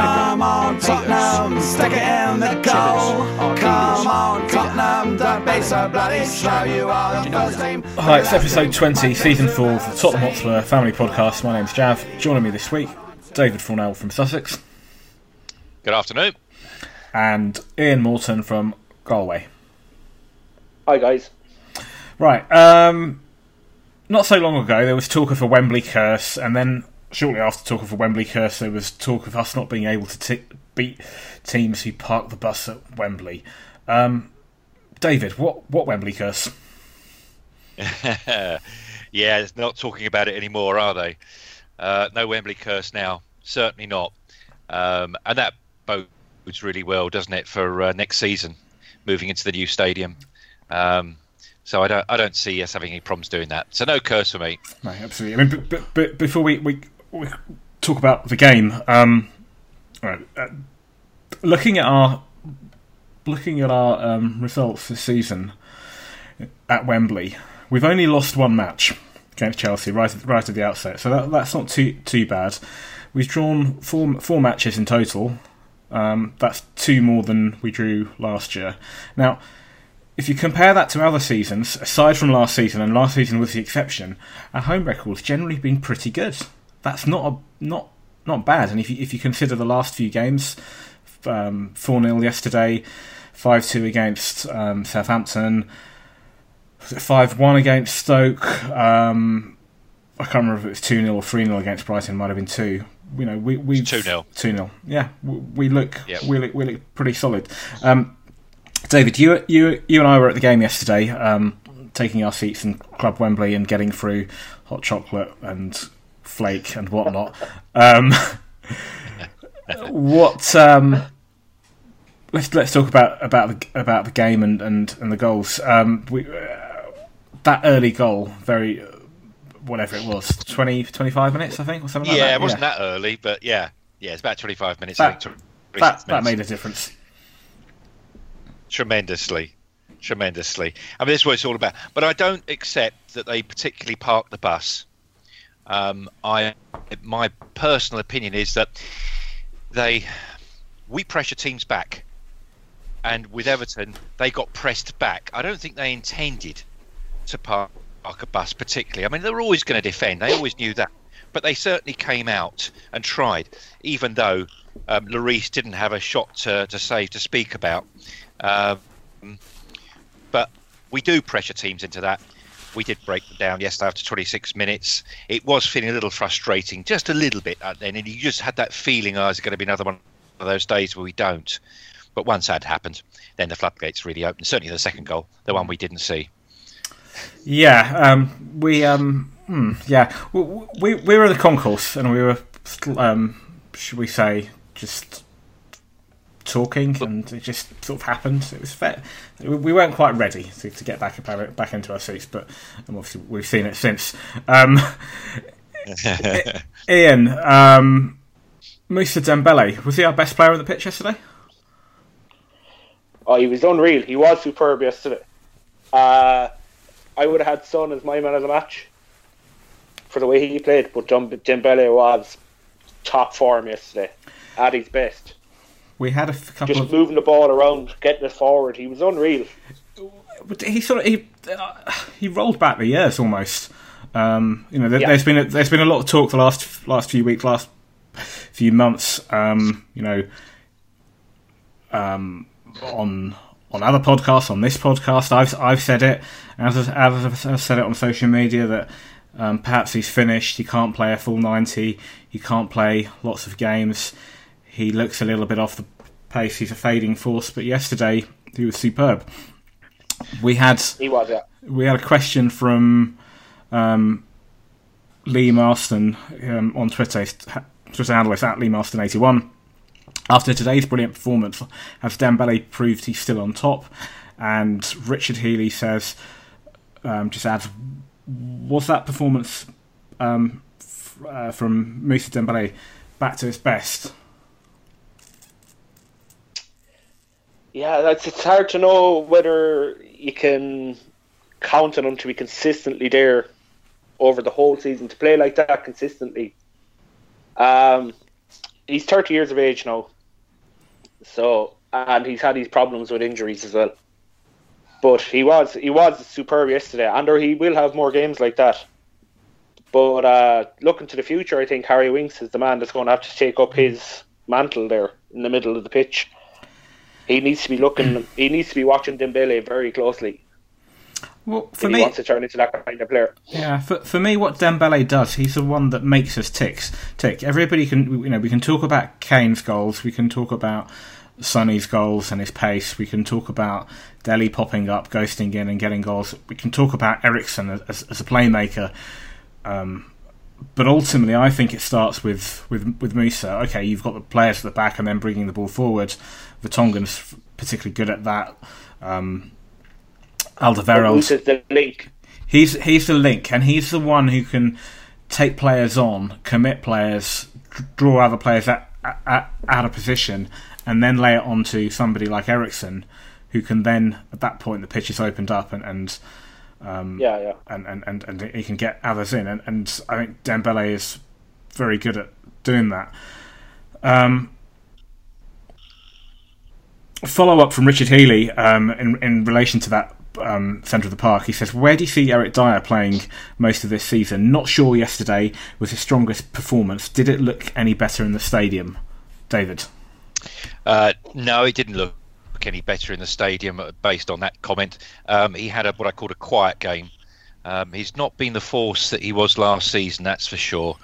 Come on, Tottenham, stick it in the goal. Come on, Tottenham, don't be so bloody slow. You are the first team. Hi, it's episode 20, season 4 of the Tottenham Hotspur Family Podcast. My name's Jav. Joining me this week, David Fornell from Sussex Good afternoon. and Ian Morton from Galway. Hi guys. Right, um, not so long ago there was talk of a Wembley curse, and then shortly after talk of a Wembley curse, there was talk of us not being able to t- beat teams who park the bus at Wembley. Um, David, what what Wembley curse? yeah, they're not talking about it anymore, are they? Uh, no Wembley curse now. Certainly not. Um, and that bodes really well, doesn't it, for uh, next season, moving into the new stadium. Um, so I don't, I don't see us having any problems doing that. So no curse for me. No, absolutely. I mean, but, but, but before we, we, we talk about the game, um, right, uh, looking at our looking at our um, results this season at Wembley, we've only lost one match against Chelsea right at, right at the outset, so that, that's not too too bad. We've drawn four four matches in total. Um, that's two more than we drew last year. Now, if you compare that to other seasons, aside from last season, and last season was the exception, our home record's generally been pretty good. That's not a, not not bad. And if you if you consider the last few games, um, four 0 yesterday, five two against um, Southampton, five one against Stoke. Um, I can't remember if it was two 0 or three 0 against Brighton. Might have been two. You know, we we 2-0. Two 0 Yeah, we, we look Yep. we look we look pretty solid. Um, David, you you you and I were at the game yesterday, um, taking our seats in Club Wembley and getting through hot chocolate and flake and whatnot. Um, what? Um, let's let's talk about about the about the game and and, and the goals. Um, we uh, that early goal, very whatever it was, 20, 25 minutes, I think, or something like yeah, that. it wasn't that early, but yeah, yeah, it's about 25 minutes. That- think, that, 26 that made a difference. tremendously, tremendously. I mean, this is what it's all about. But I don't accept that they particularly parked the bus. Um, I, my personal opinion is that they, we pressure teams back, and with Everton, they got pressed back. I don't think they intended to park a bus particularly. I mean, they were always going to defend. They always knew that, but they certainly came out and tried, even though um, Lloris didn't have a shot to, to save to speak about. Um, but we do pressure teams into that. We did break them down yesterday after 26 minutes. It was feeling a little frustrating, just a little bit at then, and you just had that feeling, oh, is it going to be another one of those days where we don't? But once that happened, then the floodgates really opened. Certainly the second goal, the one we didn't see. Yeah, um, we um, hmm, yeah, we, we we were in the concourse and we were, um, should we say, just talking, and it just sort of happened. It was fair. We we weren't quite ready to, to get back back into our seats, but um, obviously we've seen it since. Um, Ian, um, Musa Dembele was he our best player on the pitch yesterday? Oh, he was unreal. He was superb yesterday. Uh, I would have had Son as my man of the match for the way he played, but Dembele was top form yesterday, at his best. We had a f- couple Just of moving the ball around, getting it forward. He was unreal. But he sort of he uh, he rolled back the years almost. Um, you know, there, Yeah. there's been a, there's been a lot of talk the last last few weeks, last few months. Um, you know, um, on on other podcasts, on this podcast, I've I've said it, as as I've said it on social media that um, perhaps he's finished. He can't play a full ninety. He can't play lots of games. He looks a little bit off the pace. He's a fading force. But yesterday he was superb. We had He was, yeah. we had a question from um, Lee Marston um, on Twitter. Twitter is at Lee Marston eighty one. After today's brilliant performance, has Dembele proved he's still on top? And Richard Healy says, um, just adds, was that performance um, f- uh, from Moussa Dembele back to his best? Yeah, that's it's hard to know whether you can count on him to be consistently there over the whole season to play like that consistently. Um, he's 30 years of age now, so and he's had these problems with injuries as well. But he was he was superb yesterday, and he will have more games like that. But uh, looking to the future, I think Harry Winks is the man that's going to have to take up his mantle there in the middle of the pitch. He needs to be looking. he needs to be watching Dembele very closely. Well, for me, he wants to turn into that kind of player. Yeah, for for me, what Dembele does, he's the one that makes us ticks tick. Everybody can, you know, we can talk about Kane's goals, we can talk about Sonny's goals and his pace, we can talk about Dele popping up, ghosting in, and getting goals. We can talk about Eriksen as, as, as a playmaker. Um, but ultimately, I think it starts with, with with Moussa. Okay, you've got the players at the back, and then bringing the ball forward. Vertonghen's particularly good at that. Um, Alderweireld. Moussa's the link. He's he's the link, and he's the one who can take players on, commit players, draw other players out, out, out of position, and then lay it onto somebody like Eriksen, who can then at that point the pitch is opened up and and um, Yeah, yeah. and, and, and, and he can get others in, and, and I think Dembele is very good at doing that. Um, follow up from Richard Healy um, in in relation to that um, centre of the park. He says, "Where do you see Eric Dier playing most of this season? Not sure yesterday was his strongest performance. Did it look any better in the stadium, David?" Uh, no, it didn't look any better in the stadium uh, based on that comment. Um, he had a, what I called a quiet game. Um, he's not been the force that he was last season, that's for sure.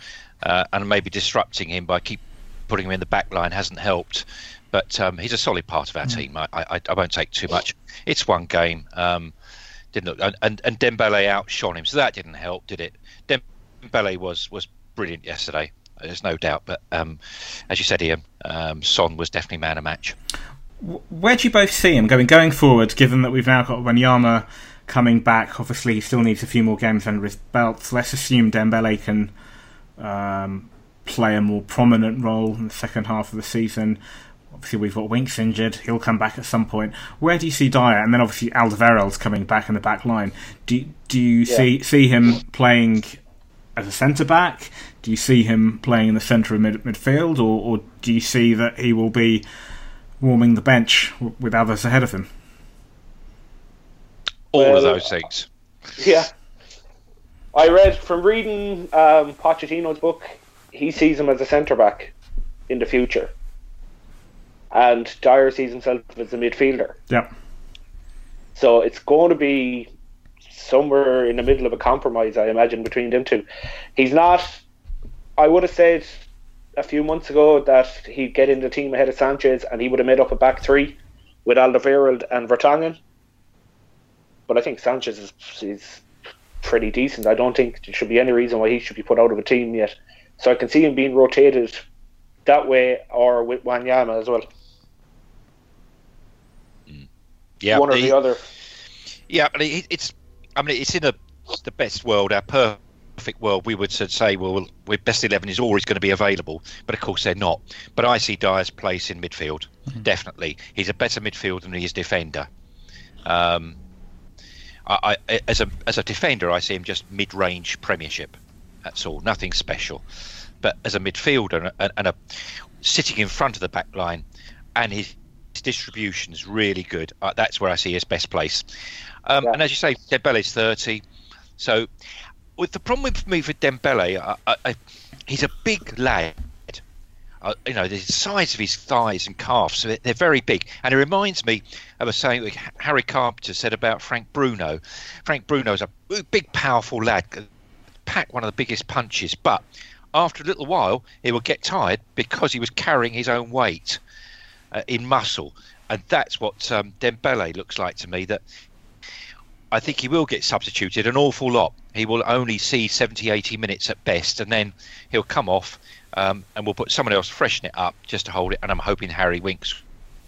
Uh, and maybe disrupting him by keep putting him in the back line hasn't helped. But um, he's a solid part of our team. I, I, I won't take too much. It's one game. Um, didn't look, and, and, and Dembele outshone him, so that didn't help, did it? Dembele was was brilliant yesterday. There's no doubt. But um, as you said, Ian, um, Son was definitely man of match. Where do you both see him going going forward? Given that we've now got Wanyama coming back, obviously he still needs a few more games under his belt. Let's assume Dembele can um, play a more prominent role in the second half of the season. Obviously, we've got Winks injured; he'll come back at some point. Where do you see Dier? And then obviously Alderweireld's coming back in the back line. Do do you Yeah. see see him playing as a centre back? Do you see him playing in the centre of mid- midfield, or, or do you see that he will be warming the bench with others ahead of him? All Well, of those things. Yeah. I read from reading um, Pochettino's book, he sees him as a centre back in the future. And Dier sees himself as a midfielder. Yeah, So it's going to be somewhere in the middle of a compromise, I imagine, between them two. He's not. I would have said a few months ago that he'd get in the team ahead of Sanchez and he would have made up a back three with Alderweireld and Vertonghen. But I think Sanchez is, is pretty decent. I don't think there should be any reason why he should be put out of a team yet. So I can see him being rotated that way or with Wanyama as well. Mm. Yeah, One or he- the other. Yeah, but it's. I mean, it's in a, the best world, our perfect world. We would say, well, we best eleven is always going to be available, but of course they're not. But I see Dier's place in midfield. Definitely, he's a better midfielder than he is defender. Um, I, I, as a as a defender, I see him just mid-range Premiership. That's all, nothing special. But as a midfielder and, and a sitting in front of the back line, and his his distribution is really good. Uh, that's where I see his best place. Um, Yeah. And as you say, Dembele's thirty, so with the problem with me for Dembele, I, I, I, he's a big lad. Uh, you know, the size of his thighs and calves, they're, very big. And it reminds me of a saying that Harry Carpenter said about Frank Bruno. Frank Bruno is a big, powerful lad, could pack one of the biggest punches, but after a little while, he would get tired because he was carrying his own weight uh, in muscle. And that's what um, Dembele looks like to me. That I think he will get substituted an awful lot. He will only see 70, 80 minutes at best, and then he'll come off um, and we'll put someone else freshen it up just to hold it. And I'm hoping Harry Winks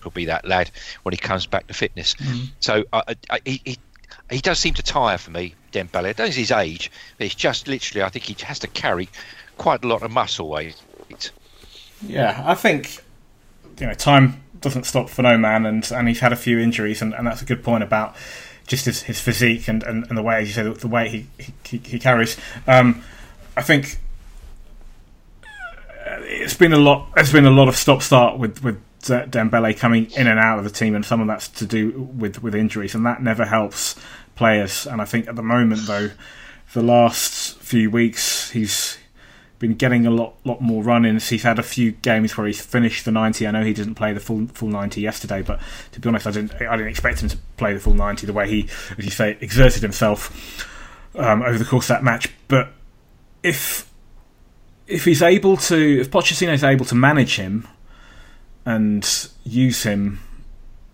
will be that lad when he comes back to fitness. Mm. So I, I, he, he he does seem to tire for me, Dembele. I don't think it's his age, but it's just literally I think he has to carry quite a lot of muscle weight. Yeah, I think you know time doesn't stop for no man, and, and he's had a few injuries, and, and that's a good point about just his, his physique and, and, and the way, as you said, the way he he, he carries. Um, I think it's been a lot. There's been a lot of stop start with with Dembele coming in and out of the team, and some of that's to do with with injuries, and that never helps players. And I think at the moment, though, the last few weeks he's been getting a lot lot more run-ins. He's had a few games where he's finished the ninety. I know he didn't play the full full ninety yesterday, but to be honest, I didn't I didn't expect him to play the full ninety the way he, as you say, exerted himself um, over the course of that match. But if if he's able to, if Pochettino is able to manage him and use him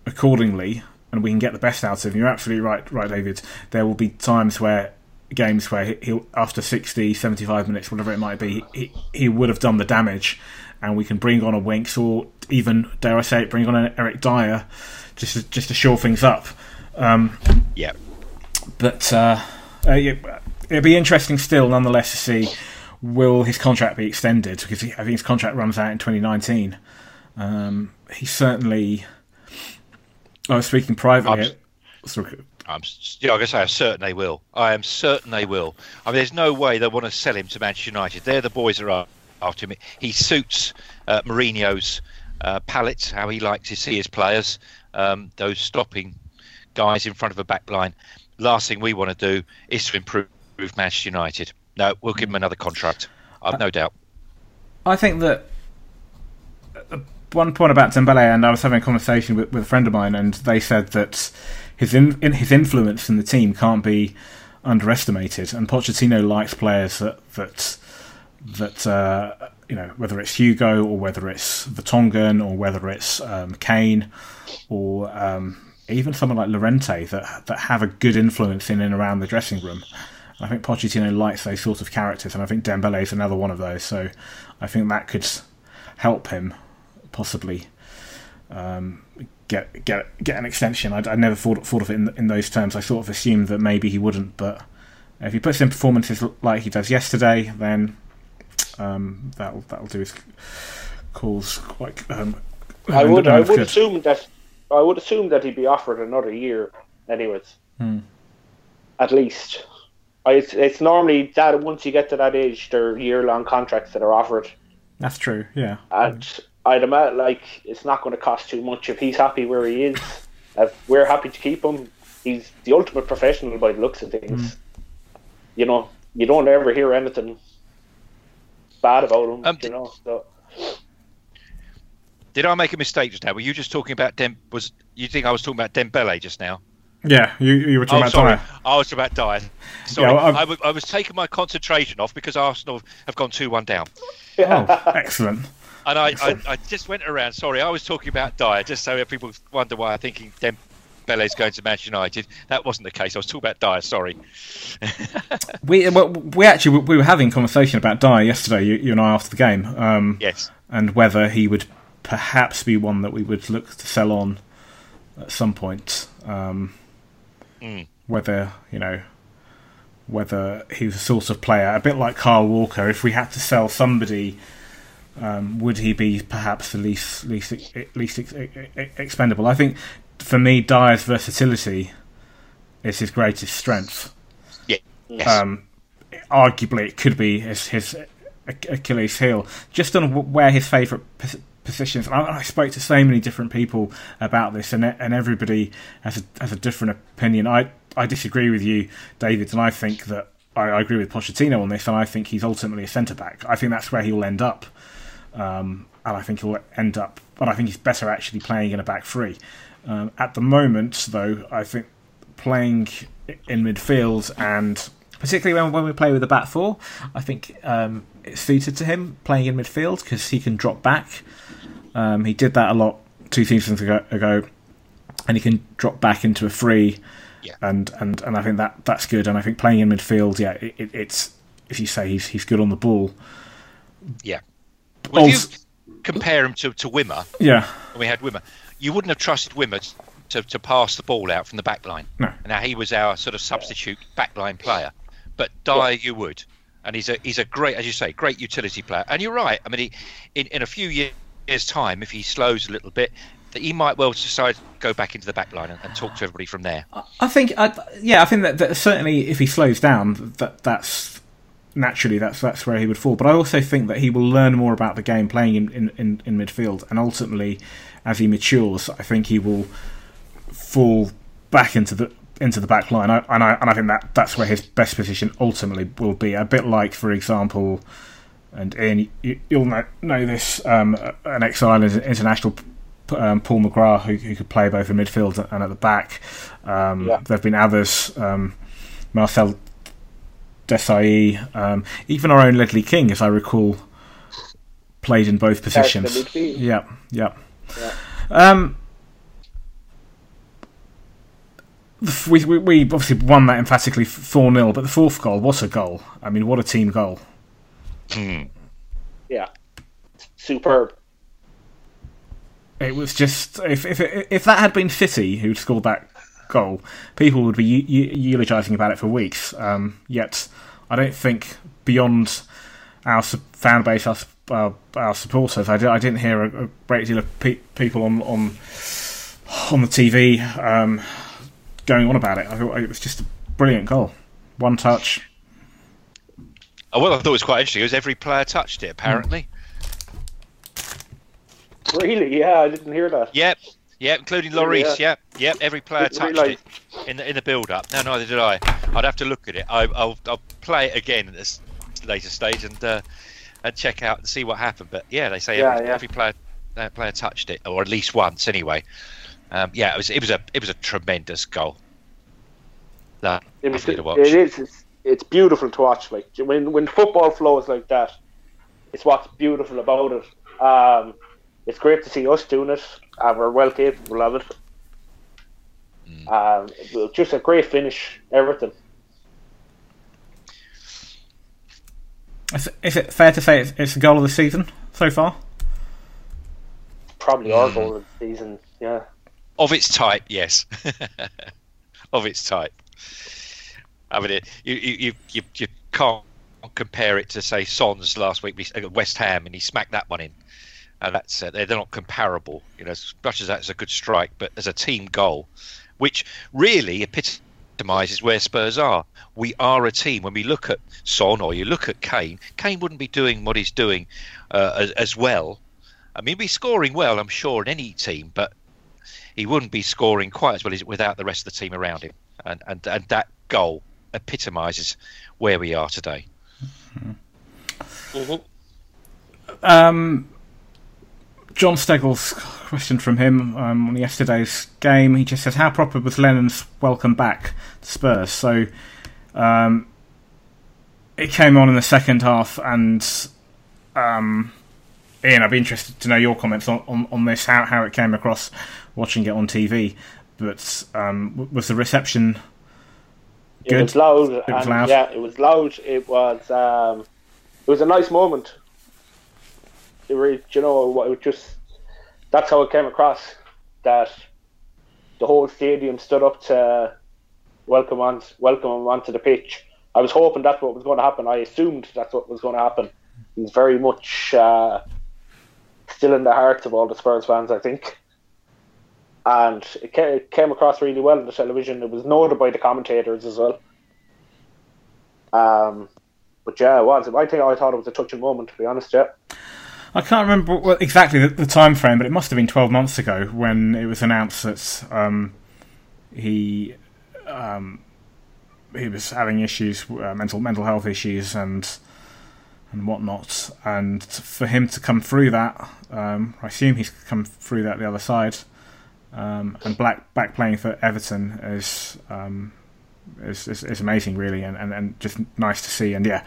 accordingly, and we can get the best out of him, you're absolutely right, right, David. There will be times where games where he'll after 60 75 minutes whatever it might be he, he would have done the damage. And we can bring on a Winks or even dare I say it bring on an Eric Dier just to, just to shore things up. Um, yeah. But uh, uh, it'll be interesting still nonetheless to see will his contract be extended because he, I think his contract runs out in 2019 um, he certainly I was speaking privately sorry, I'm, yeah, I guess I'm certain they will. I am certain they will. I mean, there's no way they want to sell him to Manchester United. They're the boys that are after him. He suits uh, Mourinho's uh, palette, how he likes to see his players, um, those stopping guys in front of a back line. Last thing we want to do is to improve Manchester United. No, we'll give him another contract. I've no doubt. I think that uh, one point about Dembele, and I was having a conversation with, with a friend of mine, and they said that his in, his influence in the team can't be underestimated. And Pochettino likes players that that that uh, you know whether it's Hugo or whether it's Vertonghen or whether it's um, Kane or um, even someone like Llorente that that have a good influence in and around the dressing room. I think Pochettino likes those sorts of characters, and I think Dembele is another one of those. So I think that could help him possibly um, get get get an extension. I, I never thought thought of it in, in those terms. I sort of assumed that maybe he wouldn't, but if he puts in performances like he does yesterday, then um, that'll that'll do his cause quite. Um, I would I would good. assume that I would assume that he'd be offered another year, anyways. Hmm. At least, I, it's, it's normally that once you get to that age, they're year long contracts that are offered. That's true. Yeah, and I'd imagine like it's not going to cost too much if he's happy where he is. If we're happy to keep him, he's the ultimate professional by the looks of things. Mm. You know, you don't ever hear anything bad about him. Um, you know, so. Did I make a mistake just now? Were you just talking about Dem? Was you think I was talking about Dembele just now? Yeah, you, you were talking oh, about sorry. Dier. I was about Dier. Sorry, yeah, well, I, w- I was taking my concentration off because Arsenal have gone two one down. Oh, excellent. And I, I, I, just went around. Sorry, I was talking about Dier, just so people wonder why I'm thinking Dembele's going to Manchester United. That wasn't the case. I was talking about Dier. Sorry. we well, we actually we were having a conversation about Dier yesterday. You, you and I after the game. Um, yes. And whether he would perhaps be one that we would look to sell on at some point. Um, mm. Whether you know whether he's a sort of player, a bit like Kyle Walker. If we had to sell somebody um, would he be perhaps the least least least expendable? I think for me, Dier's versatility is his greatest strength. Yeah. Yes. Um, arguably, it could be his, his Achilles heel. Just on where his favourite positions. I, I, spoke to so many different people about this, and and everybody has a, has a different opinion. I I disagree with you, David, and I think that I, I agree with Pochettino on this, and I think he's ultimately a centre back. I think that's where he'll end up. Um, and I think he'll end up. But I think he's better actually playing in a back three. Um, at the moment, though, I think playing in midfield and particularly when, when we play with a back four, I think um, it's suited to him playing in midfield because he can drop back. Um, he did that a lot two seasons ago, ago, and he can drop back into a free. Yeah. And, and and I think that that's good. And I think playing in midfield, yeah, it, it, it's if you say he's he's good on the ball. Yeah Well, if oh, you compare him to, to Wimmer, yeah, when we had Wimmer, you wouldn't have trusted Wimmer to, to pass the ball out from the back line. No. Now he was our sort of substitute backline player, but Dier you would, and he's a he's a great, as you say, great utility player. And you're right. I mean, he, in in a few years' time, if he slows a little bit, that he might well decide to go back into the back line and, and talk to everybody from there. I think, I, yeah, I think that, that certainly if he slows down, that that's naturally that's that's where he would fall. But I also think that he will learn more about the game playing in, in, in, in midfield, and ultimately, as he matures, I think he will fall back into the into the back line. I, and I and I think that that's where his best position ultimately will be. A bit like, for example, and Ian, you, you'll know, know this, um, an ex-Ireland international. Um, Paul McGrath, who, who could play both in midfield and at the back. Um, Yeah. There have been others, um, Marcel Desailly, um, even our own Ledley King, as I recall, played in both Starts in the positions. Yeah, yeah. Yeah. Um, we, we, we obviously won that emphatically 4 0, but the fourth goal, what a goal. I mean, what a team goal. Yeah, superb. It was just if if if that had been City who'd scored that goal, people would be eu- eu- eulogising about it for weeks. Um, yet, I don't think beyond our su- fan base, our, su- our, our supporters, I, didn't hear a, a great deal of pe- people on on on the TV um, going on about it. I thought it was just a brilliant goal, one touch. Oh, well, I thought it was quite interesting. It was every player touched it apparently. Really? Yeah, I didn't hear that. Yep, yep, including Lloris. Yep, yep. Every player touched it in the in the build up. No, neither did I. I'd have to look at it. I, I'll I'll play it again at this later stage and uh, and check out and see what happened. But yeah, they say Yeah, every, yeah. every player uh, player touched it, or at least once anyway. Um, yeah, it was it was a it was a tremendous goal. Lovely It, was, it is. It's, it's beautiful to watch. Like when when football flows like that, it's what's beautiful about it. Um, it's great to see us doing it. Uh, we're well capable of it. Mm. Um, it was just a great finish. Everything. Is, is it fair to say it's, it's the goal of the season so far? Probably our Mm. goal of the season. Yeah. Of its type, yes. of its type. I mean, it, you, you, you, you, you can't compare it to, say, Son's last week at West Ham, and he smacked that one in. And that's uh, they're they're not comparable, you know. As much as that's a good strike, but as a team goal, which really epitomises where Spurs are. We are a team. When we look at Son or you look at Kane, Kane wouldn't be doing what he's doing uh, as, as well. I mean, he'd be scoring well, I'm sure, in any team, but he wouldn't be scoring quite as well as without the rest of the team around him. And and, and that goal epitomises where we are today. hmm Um, John Steggles question from him um, on yesterday's game. He just says, "How proper was Lennon's welcome back to Spurs?" So um, it came on in the second half, and um, Ian, I'd be interested to know your comments on, on, on this. How how it came across watching it on TV, but um, was the reception It Good. was loud. It was loud. Yeah, it was loud. It was. Um, it was a nice moment. It really, you know, it just that's how it came across. That the whole stadium stood up to welcome on, welcome him onto the pitch. I was hoping that's what was going to happen. I assumed that's what was going to happen. He's very much uh, still in the hearts of all the Spurs fans, I think. And it it came across really well on the television. It was noted by the commentators as well. Um, but yeah, it was. I think I thought it was a touching moment, to be honest. Yeah, I can't remember exactly the, the time frame, but it must have been 12 months ago when it was announced that um, he um, he was having issues, uh, mental mental health issues, and and whatnot. And for him to come through that, um, I assume he's come through that the other side. Um, and black back playing for Everton is um, is, is, is amazing, really, and, and, and just nice to see. And yeah,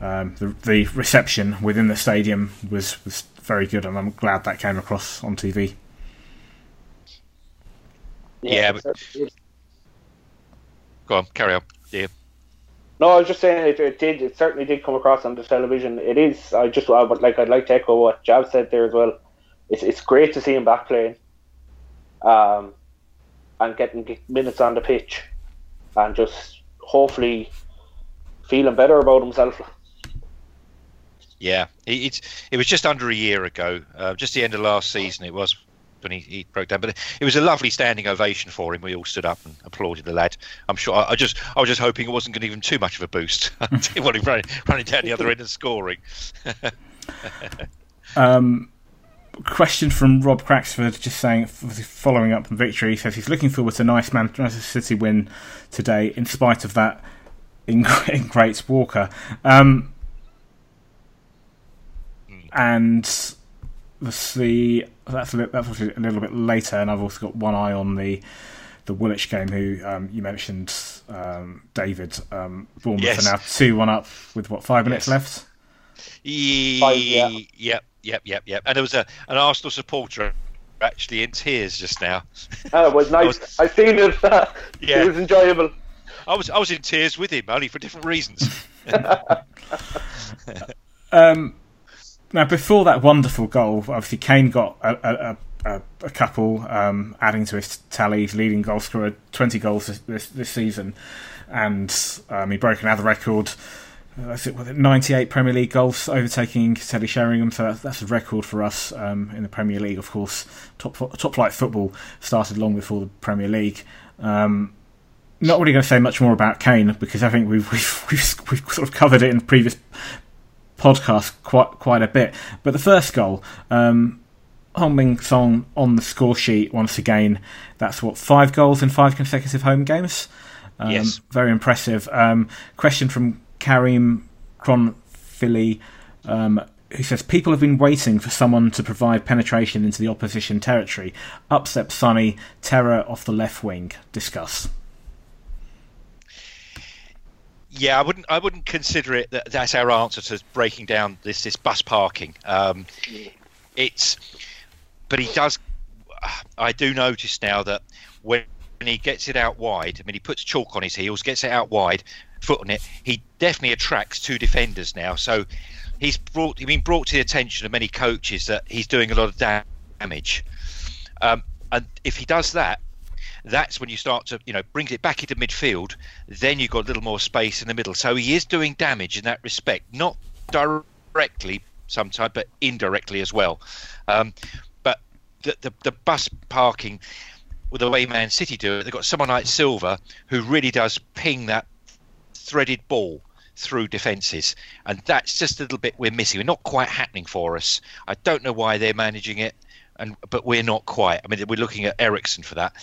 um, the the reception within the stadium was, was very good, and I'm glad that came across on TV. Yeah, it's- it's- Go on, carry on. Yeah. No, I was just saying it, it did. It certainly did come across on the television. It is. I just, I would like. I'd like to echo what Jav said there as well. It's it's great to see him back playing, um, and getting minutes on the pitch, and just hopefully feeling better about himself. Yeah, it, it was just under a year ago, uh, just the end of last season. It was when he, he, broke down. But it was a lovely standing ovation for him. We all stood up and applauded the lad. I'm sure. I, I just I was just hoping it wasn't going to give him too much of a boost. Didn't want him running, down the other end and scoring. um, question from Rob Cracksford, just saying, following up on victory, he says he's looking forward to a nice Manchester City win today, in spite of that in, in Great Walker. Um, and let's see, that's a, that's a little bit later, and I've also got one eye on the the Woolwich game, who um, you mentioned, um, David. Um, Bournemouth yes. are now two one up with what five minutes yes. left. yeah. Yep, yep, yep, yep. And there was a an Arsenal supporter actually in tears just now. Oh, it was nice. was, I seen it. Uh, yeah. It was enjoyable. I was I was in tears with him, only for different reasons. um, now, before that wonderful goal, obviously Kane got a, a, a, a couple, um, adding to his tally, leading goal scorer, 20 goals this, this, this season, and um, he broke another record. Uh, it, it 98 Premier League goals, overtaking Teddy Sheringham. So that's, that's a record for us um, in the Premier League. Of course, top top flight football started long before the Premier League. Um, not really going to say much more about Kane because I think we've we've, we've, we've sort of covered it in previous podcast quite quite a bit. But the first goal, um, Heung-min Son on the score sheet once again. That's what five goals in five consecutive home games. Um, yes, very impressive. Um, question from Karim Kronfili. Um, who says people have been waiting for someone to provide penetration into the opposition territory. Upset Sonny, terror off the left wing. Discuss yeah, I wouldn't. I wouldn't consider it that that's our answer to breaking down this this bus parking. Um, it's, but he does. I do notice now that when he gets it out wide, I mean, he puts chalk on his heels, gets it out wide, foot on it. He definitely attracts two defenders now. So he's brought. He's been brought to the attention of many coaches that he's doing a lot of damage. Um, and if he does that, that's when you start to, you know, brings it back into midfield. Then you've got a little more space in the middle. So he is doing damage in that respect, not directly sometimes, but indirectly as well. Um, but the, the, the bus parking, with the way Man City do it, they've got someone like Silva who really does ping that threaded ball through defences, and that's just a little bit we're missing. We're not quite happening for us. I don't know why they're managing it, and but we're not quite. I mean, we're looking at Eriksen for that,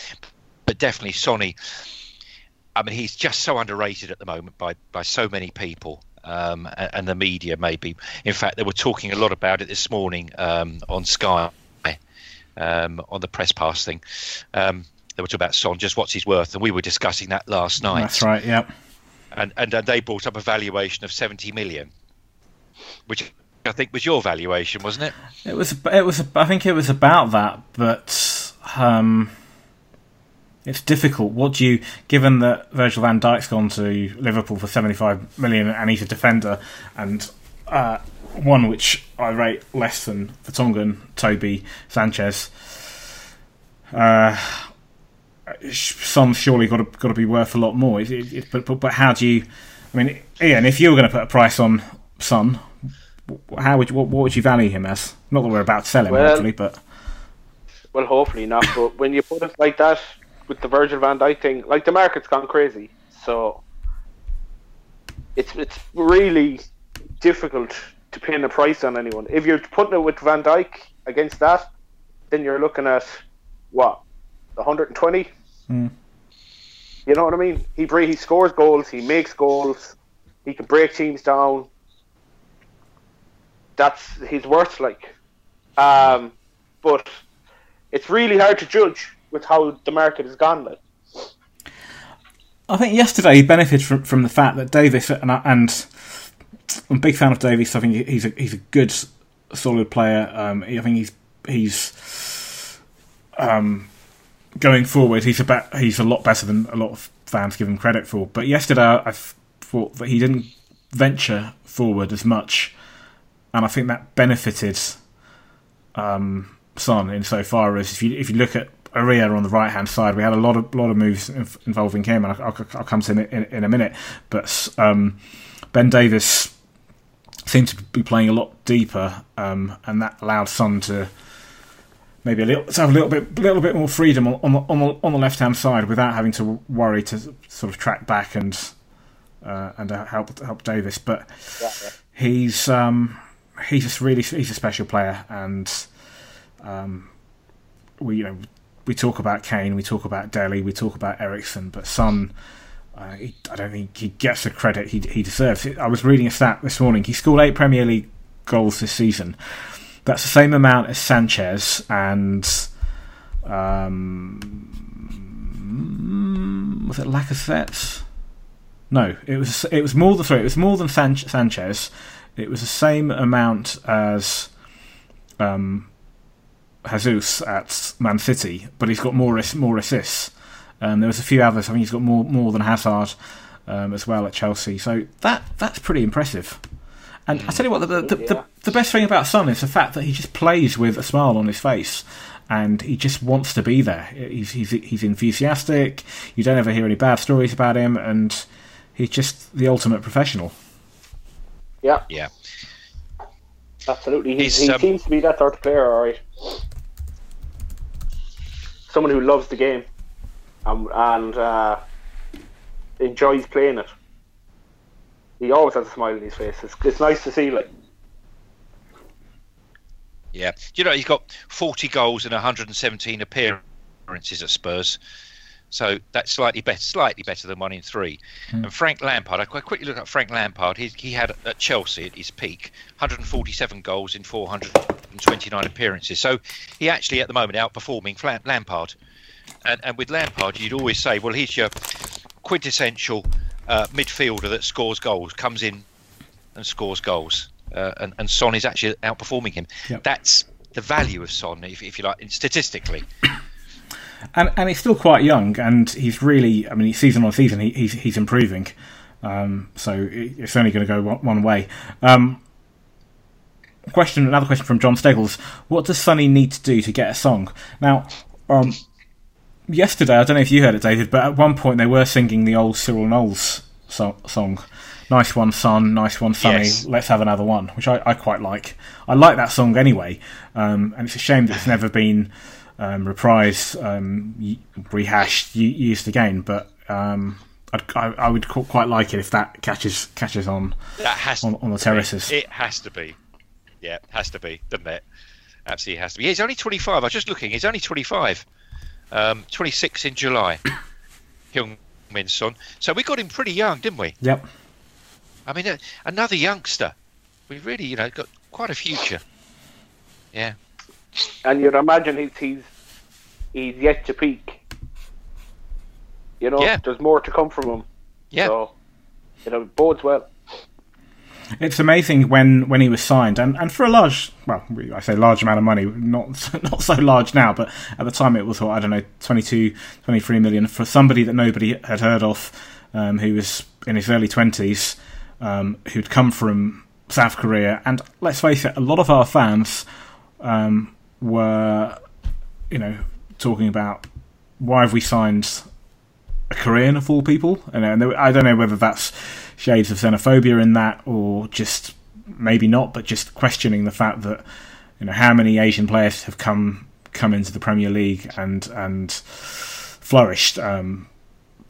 but definitely Sonny. I mean, he's just so underrated at the moment by by so many people. Um, and, and, the media, maybe. In fact, they were talking a lot about it this morning um, on Sky, um, on the press pass thing. Um, they were talking about Son, just what's his worth, and we were discussing that last night. That's right. Yep. And and, and they brought up a valuation of seventy million, which I think was your valuation, wasn't it? It was. It was. I think it was about that, but. Um, it's difficult. What do you, given that Virgil van Dijk's gone to Liverpool for 75 million and he's a defender, and uh, one which I rate less than Vertonghen, Toby, Sanchez. Uh, surely got to got to be worth a lot more. It, it, but, but but how do you? I mean, Ian, if you were going to put a price on Son, how would you, what, what would you value him as? Not that we're about to sell him, well, actually, but well, hopefully not. But when you put it like that, with the Virgil van Dijk thing, like the market's gone crazy. So it's it's really difficult to pin a price on anyone. If you're putting it with Van Dijk against that, then you're looking at what 120. Mm. You know what I mean? He he scores goals, he makes goals, he can break teams down. That's his worth, like. Um, but it's really hard to judge with how the market has gone. Like. I think yesterday he benefited from, from the fact that Davies and, and I'm a big fan of Davies. I think he's a he's a good, solid player. Um, I think he's he's um, going forward. He's about he's a lot better than a lot of fans give him credit for. But yesterday, I thought that he didn't venture forward as much, and I think that benefited um, Son insofar as if you if you look at Aurier on the right hand side, we had a lot of lot of moves involving him, and I'll, I'll come to in, in, in a minute. But um, Ben Davies seemed to be playing a lot deeper, um, and that allowed Son to maybe a little to have a little bit little bit more freedom on, the on the, on the left hand side without having to worry to sort of track back and uh, and uh, help help Davies. But yeah, yeah. he's um, he's just really he's a special player, and um, we you know we talk about Kane, we talk about Dele, we talk about Eriksen, but Son. Uh, he, I don't think he gets the credit he, he deserves. I was reading a stat this morning. He scored eight Premier League goals this season. That's the same amount as Sanchez and um, was it Lacazette? No, it was it was more than three. it was more than San- Sanchez. It was the same amount as um, Jesus at Man City, but he's got more more assists. Um, there was a few others. I think he's got more more than Hazard um, as well at Chelsea. So that that's pretty impressive. And I tell you what, the the, the, the best thing about Son is the fact that he just plays with a smile on his face and he just wants to be there. He's, he's, he's enthusiastic. You don't ever hear any bad stories about him, and he's just the ultimate professional. Yeah, yeah, absolutely. He, he um, seems to be that sort of player, all right. Someone who loves the game and, and uh, enjoys playing it. He always has a smile on his face. It's, it's nice to see, like. Yeah, you know he's got 40 goals and 117 appearances at Spurs. So that's slightly better, slightly better than one in three. Mm. And Frank Lampard, I quite quickly look at Frank Lampard. He, he had at Chelsea at his peak 147 goals in 429 appearances. So he actually at the moment outperforming Lampard. And, and with Lampard, you'd always say, well, he's your quintessential uh, midfielder that scores goals, comes in and scores goals. Uh, and, and Son is actually outperforming him. Yep. That's the value of Son, if, if you like, statistically and and he's still quite young, and he's really, I mean, season on season, he, he's he's improving. Um, so it's only going to go one, one way. Um, question, another question from John Steggles: What does Sonny need to do to get a song? Now, um, yesterday, I don't know if you heard it, David, but at one point they were singing the old Cyril Knowles so- song. Nice one, son. Nice one, Sonny. Yes. Let's have another one, which I, I, quite like. I like that song anyway, um, and it's a shame that it's never been um, reprised, um, rehashed, used again. But um, I, I, would quite like it if that catches catches on. That has on, on the terraces. It has to be. Yeah, it has to be, doesn't it? Absolutely has to be. Yeah, he's only 25. I was just looking. He's only 25. Um, 26 in July. Hyung Min Son. So we got him pretty young, didn't we? Yep. I mean, uh, another youngster. We've really, you know, got quite a future. Yeah. And you'd imagine he's he's he's yet to peak. You know, yeah. there's more to come from him. Yeah. So, you know, bodes well. It's amazing when, when he was signed, and, and for a large, well, I say large amount of money, not not so large now, but at the time it was, what, I don't know, 22, 23 million for somebody that nobody had heard of, um, who was in his early 20s, um, who'd come from South Korea. And let's face it, a lot of our fans um, were, you know, talking about why have we signed a Korean of all people, and, I don't know whether that's shades of xenophobia in that or just maybe not, but just questioning the fact that you know how many Asian players have come come into the Premier League and and flourished. Um,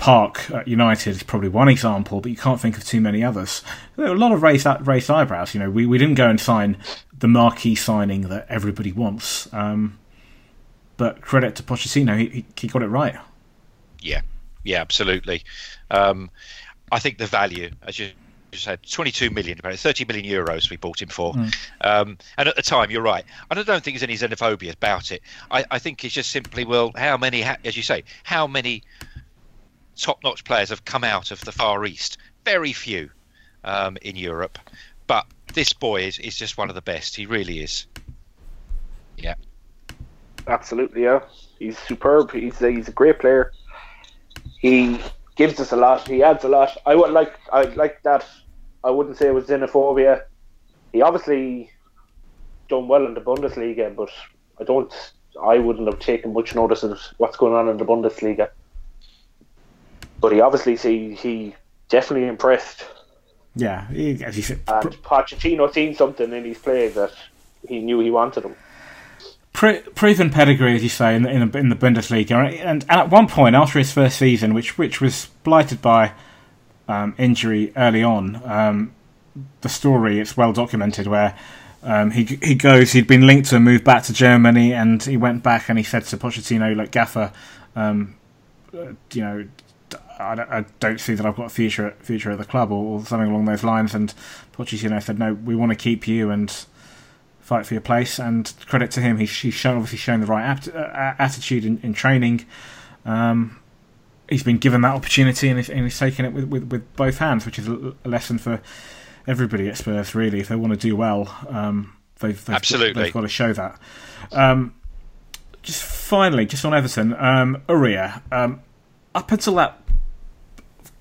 Park United is probably one example, but you can't think of too many others. There are a lot of raised, raised eyebrows. You know, we, we didn't go and sign the marquee signing that everybody wants. Um, but credit to Pochettino, he, he got it right. Yeah, yeah, absolutely. Um, I think the value, as you said, 22 million, about 30 million euros we bought him for. Mm. Um, and at the time, you're right. I don't think there's any xenophobia about it. I, I think it's just simply, well, how many, as you say, how many top-notch players have come out of the Far East? Very few um, in Europe. But this boy is, is just one of the best. He really is. Yeah. Absolutely, yeah. He's superb. He's a, he's a great player. He gives us a lot. He adds a lot. I would like I like that. I wouldn't say it was xenophobia. He obviously done well in the Bundesliga, but I don't. I wouldn't have taken much notice of what's going on in the Bundesliga. But he obviously he, he definitely impressed. Yeah, he, as you said, And Pochettino seen something in his play that he knew he wanted him. Pre- proven pedigree, as you say, in the, in the, in the Bundesliga, and, and at one point after his first season, which which was blighted by um, injury early on, um, the story it's well documented where um, he he goes, he'd been linked to a move back to Germany, and he went back and he said to Pochettino, like Gaffer, um, uh, you know, I don't, I don't, see that I've got a future future at the club or, or something along those lines, and Pochettino said, no, we want to keep you and fight for your place. And credit to him, he's, he's shown obviously shown the right apt, uh, attitude in, in training. Um, he's been given that opportunity and he's, and he's taken it with, with, with, both hands, which is a, lesson for everybody at Spurs. Really, if they want to do well, um, they've, they've absolutely got, they've got to show that. Um, just finally, just on Everton, um, um, up until that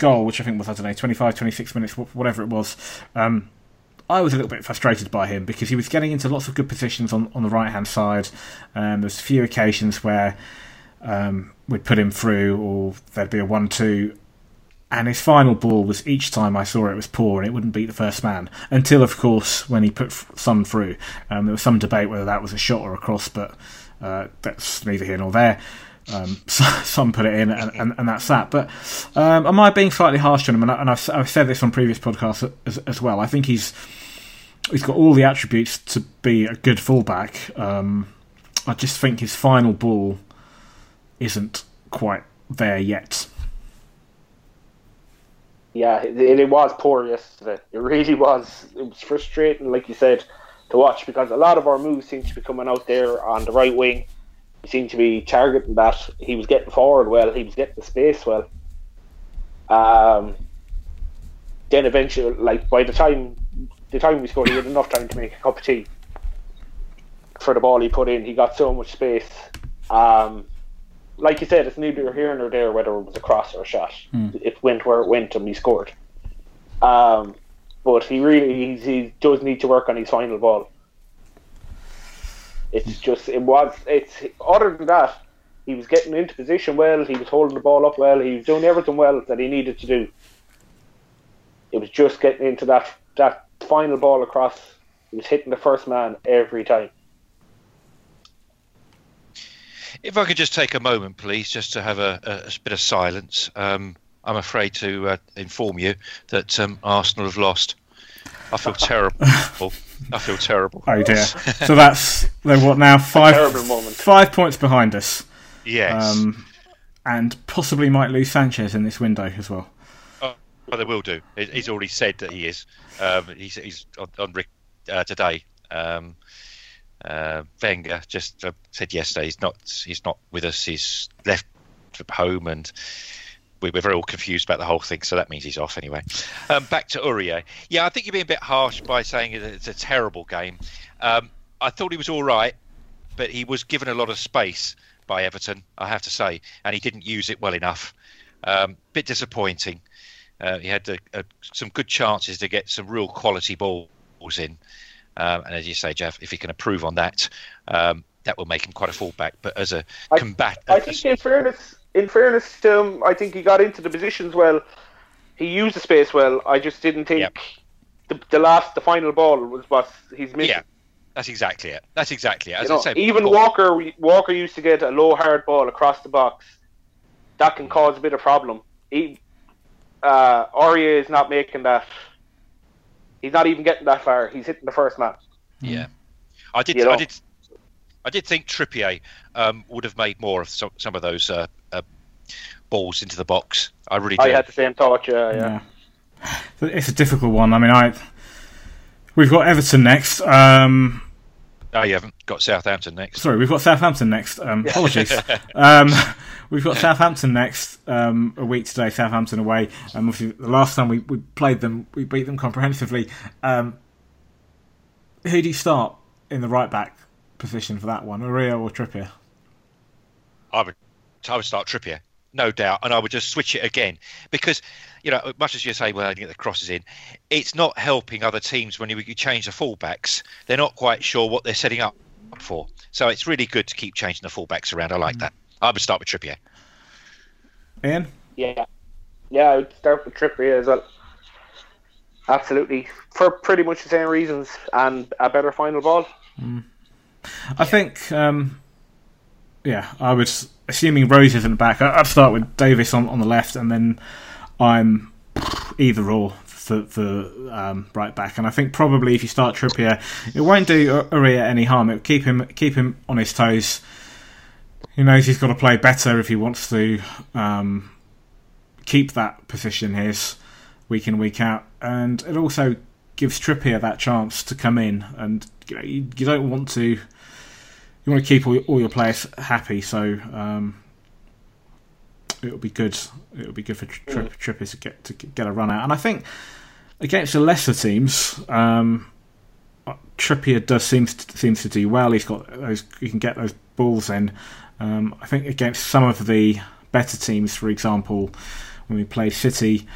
goal, which I think was I don't know 25, 26 minutes, whatever it was. Um, I was a little bit frustrated by him because he was getting into lots of good positions on, on the right hand side. Um, there's a few occasions where um, we'd put him through, or there'd be a one-two, and his final ball was each time I saw it, it was poor and it wouldn't beat the first man. Until, of course, when he put some through, um, there was some debate whether that was a shot or a cross, but uh, that's neither here nor there. Um, some put it in, and, and, and that's that. But um, am I being slightly harsh on him? And, I, have I've said this on previous podcasts as, as, well. I think he's he's got all the attributes to be a good fullback. Um, I just think his final ball isn't quite there yet. Yeah, it, it was poor yesterday. It really was. It was frustrating, like you said, to watch because a lot of our moves seem to be coming out there on the right wing. He seemed to be targeting that. He was getting forward well. He was getting the space well. Um, then eventually, like by the time the time we scored, he had enough time to make a cup of tea for the ball he put in. He got so much space. Um, like you said, it's neither here nor there whether it was a cross or a shot. Mm. It went where it went, and he scored. Um, but he really he does need to work on his final ball. It's just it was it's other than that, he was getting into position well. He was holding the ball up well. He was doing everything well that he needed to do. It was just getting into that that final ball across. He was hitting the first man every time. If I could just take a moment, please, just to have a, a, a bit of silence. Um, I'm afraid to uh, inform you that um, Arsenal have lost. I feel terrible. I feel terrible. Oh dear. so that's they're what now five five points behind us. Yes. Um, and possibly might lose Sanchez in this window as well. Oh, well, they will do. He's already said that he is. Um, he's, he's on, on Rick uh, today. Um, uh, Wenger just uh, said yesterday he's not he's not with us. He's left home and we were very all confused about the whole thing, so that means he's off anyway. Um, back to Aurier. Yeah, I think you're being a bit harsh by saying it's a terrible game. Um, I thought he was all right, but he was given a lot of space by Everton, I have to say, and he didn't use it well enough. Um, bit disappointing. Uh, he had a, a, some good chances to get some real quality balls in. Um, and as you say, Jeff, if he can improve on that, um, that will make him quite a fullback. But as a combat, I, I think in fairness, in fairness to him, I think he got into the positions well. He used the space well. I just didn't think yep. the, the last, the final ball was what he's missing. Yeah, that's exactly it. That's exactly it. As you know, even before. Walker, Walker used to get a low hard ball across the box. That can cause a bit of problem. He, uh, Aurier is not making that. He's not even getting that far. He's hitting the first man. Yeah, I did. You know? I did. I did think Trippier um, would have made more of some, some of those uh, uh, balls into the box. I really did. I had the same thought, yeah, yeah. yeah. It's a difficult one. I mean, I we've got Everton next. Um, oh, you haven't got Southampton next. Sorry, we've got Southampton next. Um, apologies. um, we've got Southampton next um, a week today. Southampton away. Um, the last time we, we played them, we beat them comprehensively. Um, who do you start in the right back position for that one, Aurier or Trippier? I would, I would start Trippier. no doubt, and I would just switch it again because you know, much as you say, well, I get the crosses in, it's not helping other teams when you change the fullbacks. They're not quite sure what they're setting up for. So it's really good to keep changing the fullbacks around. I like mm. that. I would start with Trippier. Ian? Yeah. Yeah, I would start with Trippier as well. Absolutely. For pretty much the same reasons and a better final ball. Mm. I think, um, yeah, I was assuming Rose isn't back. I'd start with Davies on, on the left and then I'm either or for, for um, right back, and I think probably if you start Trippier, it won't do Aurier any harm. It'll keep him keep him on his toes. He knows he's got to play better if he wants to um, keep that position his week in week out, and it also gives Trippier that chance to come in. And you, know, you, you don't want to you want to keep all, all your players happy, so. Um, it'll be good. It'll be good for tri- mm. Trippier to get to get a run out. And I think against the lesser teams, um, Trippier does seems to, seems to do well. He's got those. He can get those balls in. Um, I think against some of the better teams, for example, when we played City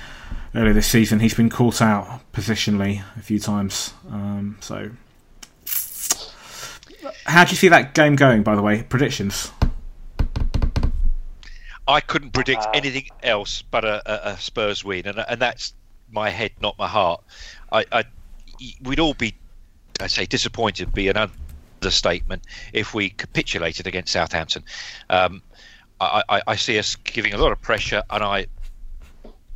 earlier this season, he's been caught out positionally a few times. Um, so, how do you see that game going? By the way, predictions. I couldn't predict uh, anything else but a, a, Spurs win, and and that's my head, not my heart. I, I we'd all be, I say, disappointed. Be an understatement if we capitulated against Southampton. Um, I, I, I see us giving a lot of pressure, and I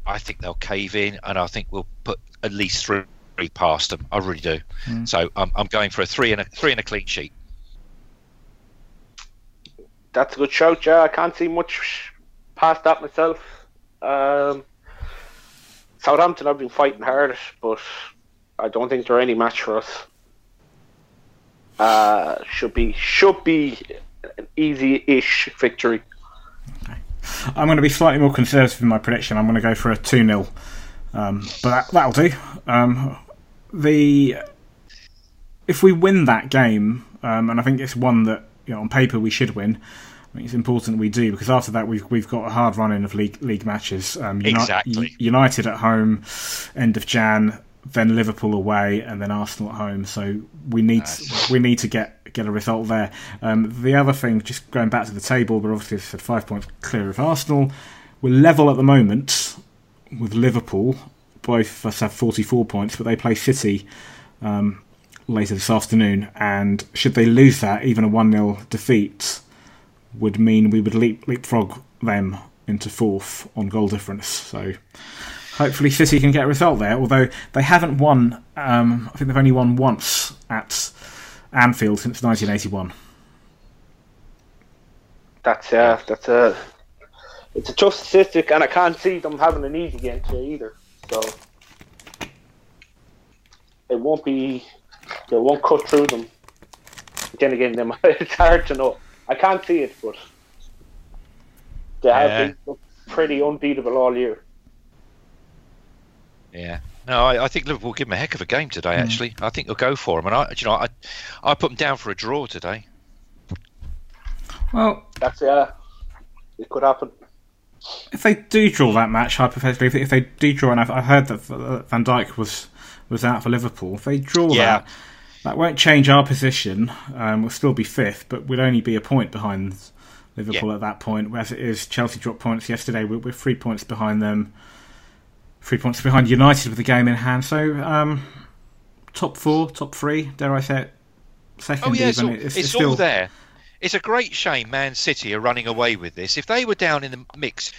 I think they'll cave in, and I think we'll put at least three past them. I really do. Mm. So I'm, I'm going for a three and a three and a clean sheet. That's a good shout, yeah. I can't see much past that myself. Um, Southampton have been fighting hard, but I don't think they're any match for us. Uh, should be should be an easy-ish victory. Okay. I'm going to be slightly more conservative in my prediction. I'm going to go for a two 0 um, but that, will do. Um, the if we win that game, um, and I think it's one that you know, on paper we should win. I think it's important we do because after that we've we've got a hard run in of league league matches. Um, Uni- exactly. United at home, end of Jan, then Liverpool away, and then Arsenal at home. So we need nice. we need to get get a result there. Um, the other thing, just going back to the table, but obviously said five points clear of Arsenal. We're level at the moment with Liverpool. Both of us have 44 points, but they play City um, later this afternoon. And should they lose that, even a 1 0 defeat, would mean we would leap, leapfrog them into fourth on goal difference. So hopefully City can get a result there. Although they haven't won, um, I think they've only won once at Anfield since 1981. That's uh, that's a it's a tough statistic, and I can't see them having an easy game today either. So it won't be they won't cut through them. Then again, they might, it's hard to know. I can't see it, but they have yeah. been pretty unbeatable all year. Yeah. No, I, I, think Liverpool give them a heck of a game today. Mm. Actually, I think they'll go for them, and I, you know, I, I put them down for a draw today. Well, that's yeah, it could happen. If they do draw that match, hypothetically, if they do draw, and I've, I've heard that Van Dijk was was out for Liverpool, if they draw yeah. that, that won't change our position. Um, we'll still be fifth, but we'd only be a point behind Liverpool yeah. at that point. Whereas it is Chelsea dropped points yesterday. We're, we're, three points behind them. Three points behind United with the game in hand. So um, top four, top three. Dare I say it? Second. Oh yeah, it's, all, it's, it's, it's still... all there. It's a great shame Man City are running away with this. If they were down in the mix,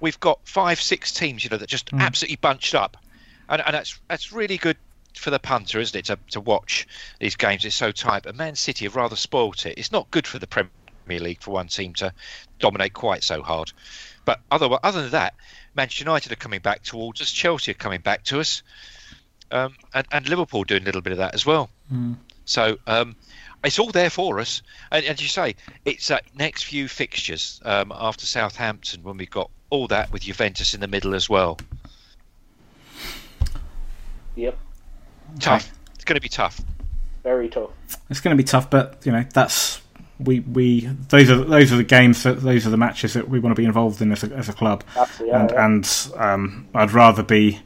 we've got five, six teams, you know, that just mm. absolutely bunched up, and, and that's that's really good for the punter, isn't it, to, to watch these games? It's so tight. But Man City have rather spoilt it. It's not good for the Premier League for one team to dominate quite so hard. But other other than that, Manchester United are coming back towards us. Chelsea are coming back to us, um, and, and Liverpool doing a little bit of that as well. Mm. So um, it's all there for us. And as you say, it's that next few fixtures um, after Southampton when we've got all that with Juventus in the middle as well. Yep. Tough. It's going to be tough. Very tough. It's going to be tough, but you know that's we, we those are those are the games that those are the matches that we want to be involved in as a, as a club, Absolutely, and yeah. and um, I'd rather be.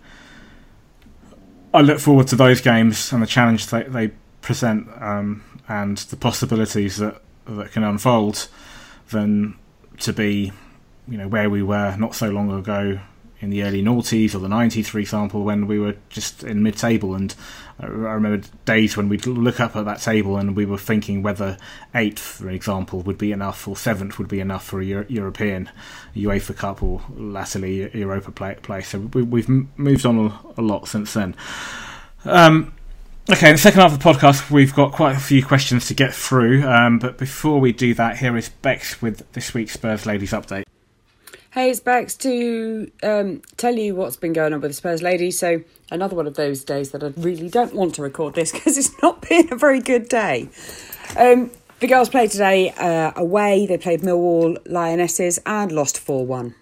I look forward to those games and the challenge they, they present um, and the possibilities that that can unfold, than to be, you know, where we were not so long ago in the early noughties or the 90s, for example, when we were just in mid-table. And I remember days when we'd look up at that table and we were thinking whether eighth, for example, would be enough or seventh would be enough for a Euro- European UEFA Cup or latterly Europa play- place. So we, we've moved on a, lot since then. Um, Okay, in the second half of the podcast, we've got quite a few questions to get through. Um, but before we do that, here is Bex with this week's Spurs Ladies update. Hey, it's Bex to um, tell you what's been going on with the Spurs ladies. So, another one of those days that I really don't want to record this because it's not been a very good day. Um, the girls played today uh, away. They played Millwall Lionesses and lost 4 1,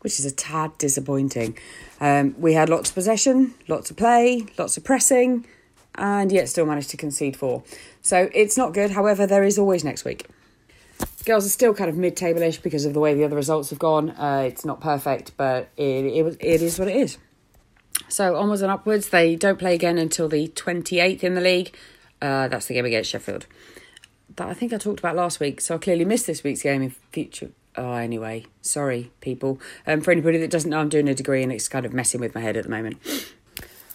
which is a tad disappointing. Um, we had lots of possession, lots of play, lots of pressing, and yet still managed to concede four. So, it's not good. However, there is always next week. Girls are still kind of mid-table-ish because of the way the other results have gone. Uh, it's not perfect, but it, it it is what it is. So onwards and upwards. They don't play again until the twenty eighth in the league. Uh, that's the game against Sheffield. That I think I talked about last week. So I clearly missed this week's game in future. Oh, anyway, sorry people. Um, for anybody that doesn't know, I'm doing a degree and it's kind of messing with my head at the moment.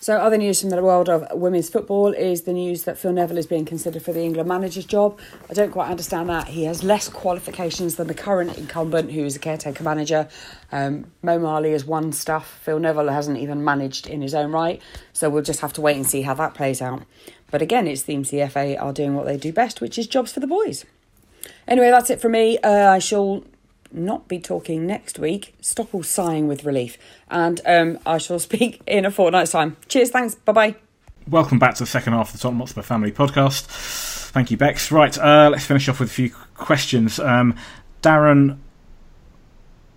So, other news from the world of women's football is the news that Phil Neville is being considered for the England manager's job. I don't quite understand that. He has less qualifications than the current incumbent, who is a caretaker manager. Um, Mo Marley has won stuff. Phil Neville hasn't even managed in his own right. So, we'll just have to wait and see how that plays out. But again, it seems the FA are doing what they do best, which is jobs for the boys. Anyway, that's it for me. Uh, I shall not be talking next week. Stop all sighing with relief. And um, I shall speak in a fortnight's time. Cheers, thanks, bye bye. Welcome back to the second half of the Tottenham Hotspur Family Podcast. Thank you, Bex. Right, uh, let's finish off with a few questions. Um, Darren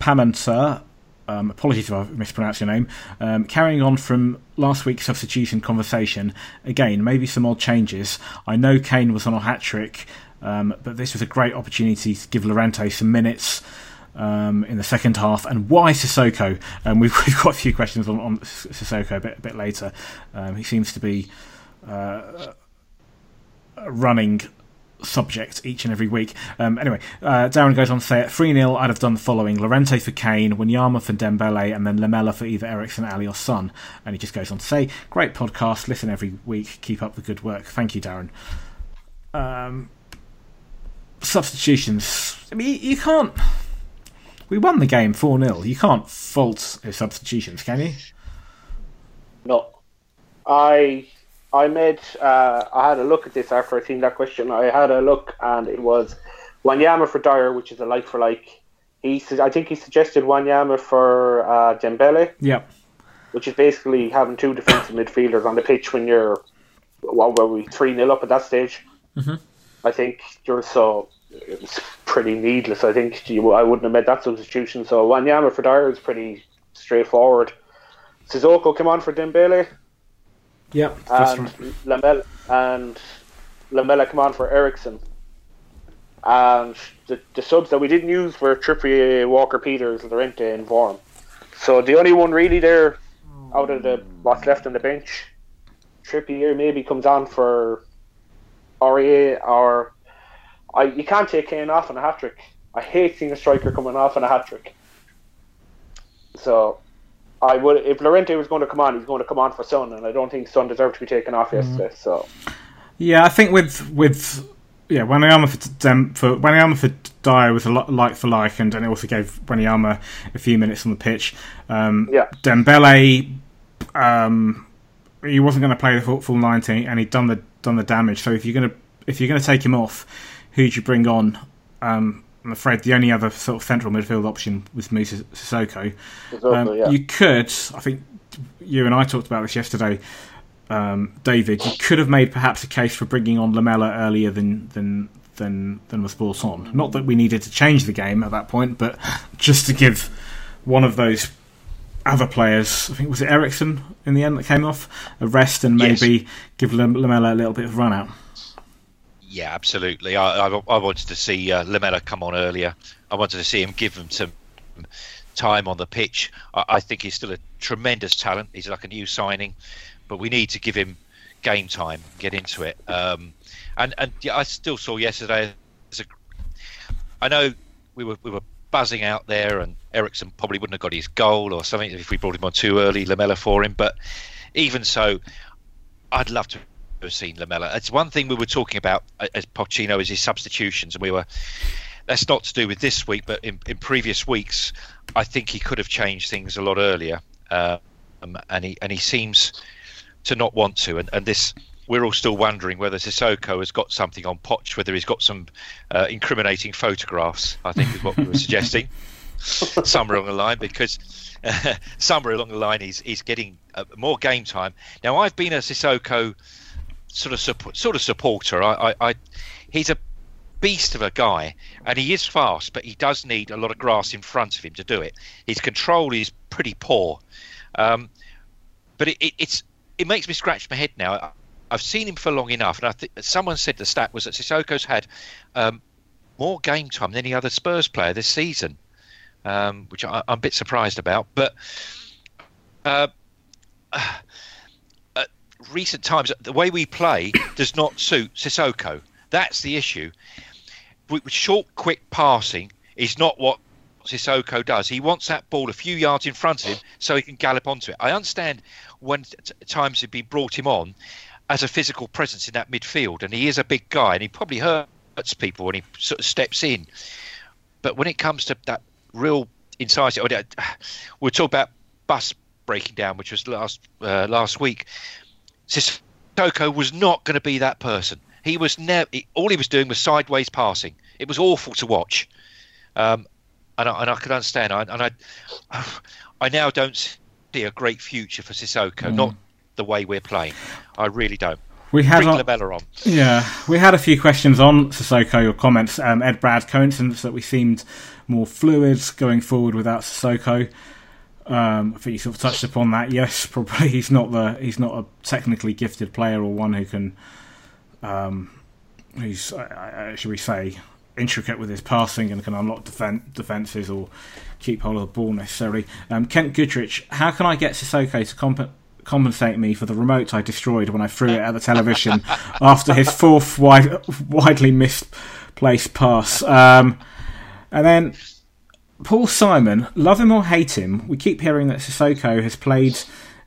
Pamanter, um, apologies if I've mispronounced your name. Um, carrying on from last week's substitution conversation, again, maybe some odd changes. I know Kane was on a hat trick, um, but this was a great opportunity to give Llorente some minutes. Um, in the second half, and why Sissoko? Um, we've, we've got a few questions on, on Sissoko a bit, a bit later. Um, he seems to be uh, running subject each and every week. Um, anyway, uh, Darren goes on to say at 3 0, I'd have done the following Llorente for Kane, Wanyama for Dembele, and then Lamela for either Eriksen, Alli, or Son. And he just goes on to say, Great podcast, listen every week, keep up the good work. Thank you, Darren. Um, substitutions. I mean, you can't. We won the game 4 0. You can't fault substitutions, can you? No, I I made uh, I had a look at this after I seen that question. I had a look and it was Wanyama for Dier, which is a like for like. He su- I think he suggested Wanyama for uh, Dembele, Yep. which is basically having two defensive midfielders on the pitch when you're well, were we three 0 up at that stage. I think you're so it's pretty needless. I think you, I wouldn't have made that substitution. So Wanyama for Dier is pretty straightforward. Sissoko came on for Dembele. That's and right. Lamela and Lamela come on for Eriksen. And the, the subs that we didn't use were Trippier, Walker Peters, Llorente, and Vorm. So the only one really there out of the what's left on the bench, Trippier maybe comes on for Aurier or I you can't take Kane off on a hat trick. I hate seeing a striker coming off on a hat trick. So I would if Llorente was going to come on, he's going to come on for Son, and I don't think Son deserved to be taken off yesterday. So Yeah, I think with with yeah, Wanyama for Dem, for Wanyama for Dier was a lot like for like, and, and it also gave Wanyama a few minutes on the pitch. Um, Yeah. Dembele, um, he wasn't going to play the full, full ninety, and he'd done the done the damage. So if you're going to if you're going to take him off, who'd you bring on? Um, I'm afraid the only other sort of central midfield option was Musa Sissoko. Sissoko, Um, yeah. You could, I think, you and I talked about this yesterday, um, David. You could have made perhaps a case for bringing on Lamela earlier than than than than was brought on. Not that we needed to change the game at that point, but just to give one of those other players, I think was it Eriksen in the end that came off, a rest and Yes. maybe give Lam- Lamela a little bit of run out. Yeah, absolutely. I, I, I wanted to see uh, Lamela come on earlier. I wanted to see him give them some time on the pitch. I, I think he's still a tremendous talent. He's like a new signing, but we need to give him game time, get into it. Um, and and yeah, I still saw yesterday. A, I know we were we were buzzing out there, and Eriksen probably wouldn't have got his goal or something if we brought him on too early, Lamela for him. But even so, I'd love to have seen Lamela. It's one thing we were talking about uh, as Pochino is his substitutions, and we were. That's not to do with this week, but in, in previous weeks, I think he could have changed things a lot earlier, um, and he and he seems to not want to. And, and this, we're all still wondering whether Sissoko has got something on Poch, whether he's got some uh, incriminating photographs. I think is what we were suggesting somewhere along the line because uh, somewhere along the line he's he's getting uh, more game time. Now I've been a Sissoko sort of support, sort of supporter. I, I, I he's a beast of a guy, and he is fast, but he does need a lot of grass in front of him to do it. His control is pretty poor, um, but it, it, it's it makes me scratch my head now. I've seen him for long enough, and I think someone said the stat was that Sissoko's had um, more game time than any other Spurs player this season, um, which I, am a bit surprised about. But uh, recent times, the way we play does not suit Sissoko. That's the issue. Short, quick passing is not what Sissoko does. He wants that ball a few yards in front of him so he can gallop onto it. I understand when t- times have been brought him on as a physical presence in that midfield, and he is a big guy, and he probably hurts people when he sort of steps in. But when it comes to that real incisive, we'll talk about bus breaking down, which was last uh, last week. Sissoko was not going to be that person. He was never. All he was doing was sideways passing. It was awful to watch, um, and, I, and I could understand. I, and I, I now don't see a great future for Sissoko. Mm. Not the way we're playing. I really don't. We had Lamela on. Yeah, we had a few questions on Sissoko. Your comments, um, Ed Brad, coincidence that we seemed more fluid going forward without Sissoko. Um, I think you sort of touched upon that. Yes, probably he's not the he's not a technically gifted player or one who can um, who's uh, should we say intricate with his passing and can unlock defen- defences or keep hold of the ball necessarily. Um, Kent Goodrich, how can I get Sissoko to comp- compensate me for the remote I destroyed when I threw it at the television after his fourth wide- widely misplaced pass? Um, and then Paul Simon, love him or hate him, we keep hearing that Sissoko has played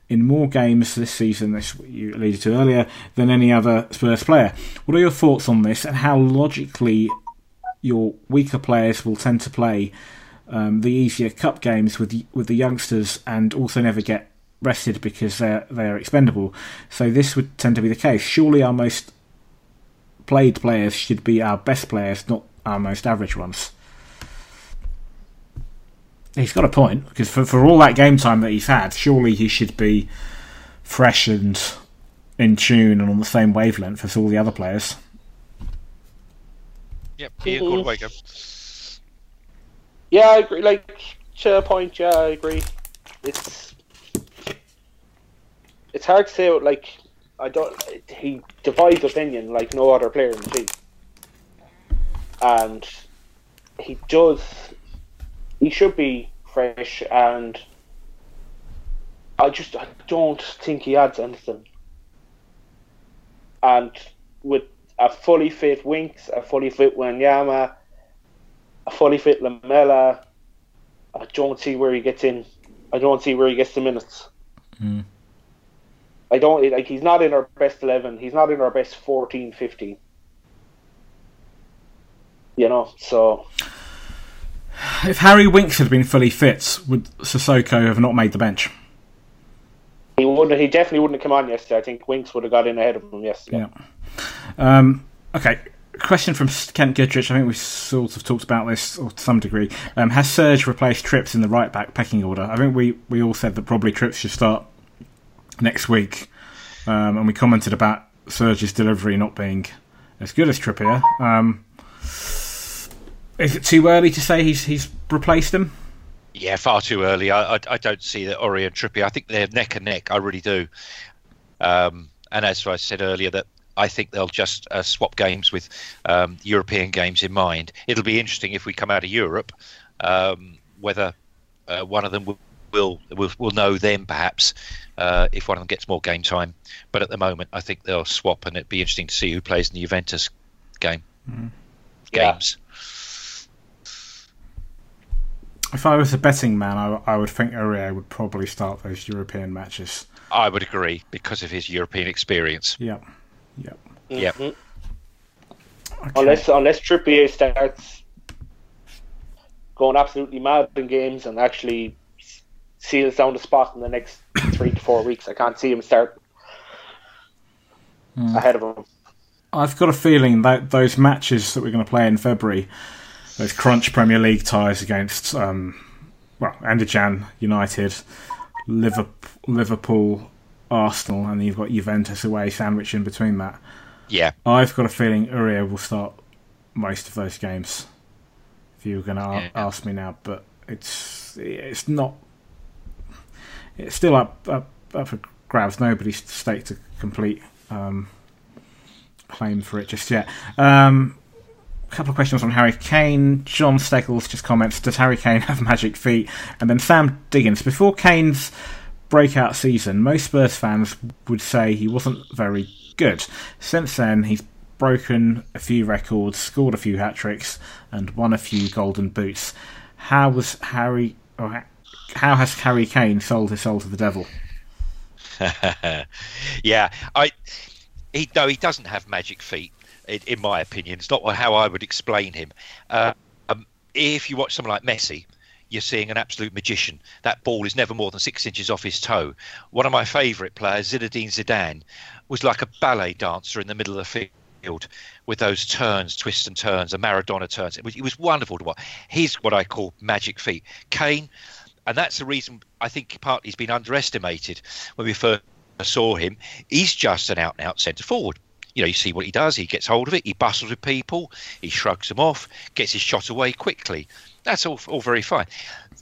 in more games this season, as you alluded to earlier, than any other Spurs player. What are your thoughts on this, and how logically your weaker players will tend to play um, the easier cup games with the, with the youngsters, and also never get rested because they're they're expendable. So this would tend to be the case. Surely our most played players should be our best players, not our most average ones. He's got a point because for for all that game time that he's had, surely he should be fresh and in tune and on the same wavelength as all the other players. Yep, he mm-hmm. wake up. Yeah, I agree. Like to a point, yeah, I agree. It's it's hard to say. Like I don't. He divides opinion like no other player in the team, and he does he should be fresh, and I just I don't think he adds anything. And with a fully fit Winks, a fully fit Wanyama, a fully fit Lamela, I don't see where he gets in. I don't see where he gets the minutes. Mm. I don't like he's not in our best 11, he's not in our best 14, 15. You know, so if Harry Winks had been fully fit, would Sissoko have not made the bench? He wouldn't. He definitely wouldn't have come on yesterday. I think Winks would have got in ahead of him yesterday. Yeah. Um, okay. Question from Kent Goodrich. I think we sort of talked about this to some degree. Um, has Serge replaced Trips in the right back pecking order? I think we, we all said that probably Trips should start next week, um, and we commented about Serge's delivery not being as good as Trippier. Is it too early to say he's he's replaced him? Yeah, far too early. I, I, I don't see that Aurier and Trippier. I think they're neck and neck. I really do. Um, and as I said earlier, that I, I think they'll just uh, swap games with um, European games in mind. It'll be interesting if we come out of Europe, um, whether uh, one of them will will will, will know then perhaps uh, if one of them gets more game time. But at the moment, I think they'll swap, and it'd be interesting to see who plays in the Juventus game Mm. games. If I was a betting man, I, I would think Aurier would probably start those European matches. I would agree because of his European experience. Yep. Yep. Yep. Mhm. Okay. Unless unless Trippier starts going absolutely mad in games and actually seals down the spot in the next three to four weeks, I can't see him start Hmm. ahead of him. I've got a feeling that those matches that we're going to play in February, those crunch Premier League ties against, um, well, Enderjan United, Liverpool, Liverpool, Arsenal, and then you've got Juventus away, sandwiched in between that. Yeah. I've got a feeling Aurier will start most of those games. If you were going to Yeah. ask me now, but it's it's not. It's still up up, up for grabs. Nobody's staked a complete um, claim for it just yet. Um, a couple of questions on Harry Kane. John Steggles just comments: Does Harry Kane have magic feet? And then Sam Diggins. Before Kane's breakout season, most Spurs fans would say he wasn't very good. Since then, he's broken a few records, scored a few hat tricks, and won a few golden boots. How was Harry? Or how has Harry Kane sold his soul to the devil? yeah, I he no, he doesn't have magic feet. In, in my opinion, it's not how I would explain him. Uh, um, if you watch someone like Messi, you're seeing an absolute magician. That ball is never more than six inches off his toe. One of my favourite players, Zinedine Zidane, was like a ballet dancer in the middle of the field with those turns, twists and turns, and Maradona turns. It was, it was wonderful to watch. He's what I call magic feet. Kane, and that's the reason I think partly he's been underestimated when we first saw him. He's just an out and out centre forward. You know, you see what he does. He gets hold of it. He bustles with people. He shrugs them off. Gets his shot away quickly. That's all, all very fine.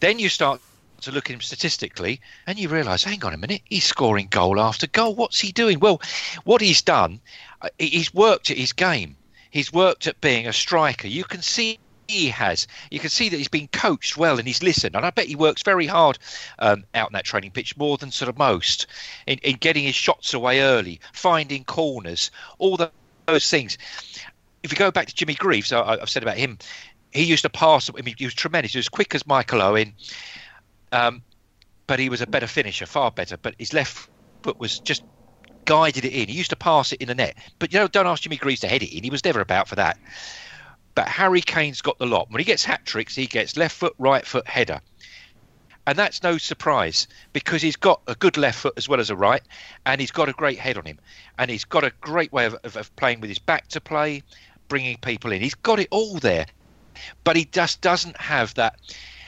Then you start to look at him statistically, and you realise, hang on a minute, he's scoring goal after goal. What's he doing? Well, what he's done, uh, he's worked at his game. He's worked at being a striker. You can see he has. You can see that he's been coached well and he's listened. And I bet he works very hard um, out in that training pitch, more than sort of most, in, in getting his shots away early, finding corners, all tho- those things. If you go back to Jimmy Greaves, I, I've said about him, he used to pass. I mean, he was tremendous. He was quick as Michael Owen, um, but he was a better finisher, far better. But his left foot was just guided it in. He used to pass it in the net. But you know, don't ask Jimmy Greaves to head it in. He was never about for that. But Harry Kane's got the lot. When he gets hat tricks, he gets left foot, right foot, header. And that's no surprise because he's got a good left foot as well as a right, and he's got a great head on him. And he's got a great way of, of, of playing with his back to play, bringing people in. He's got it all there. But he just doesn't have that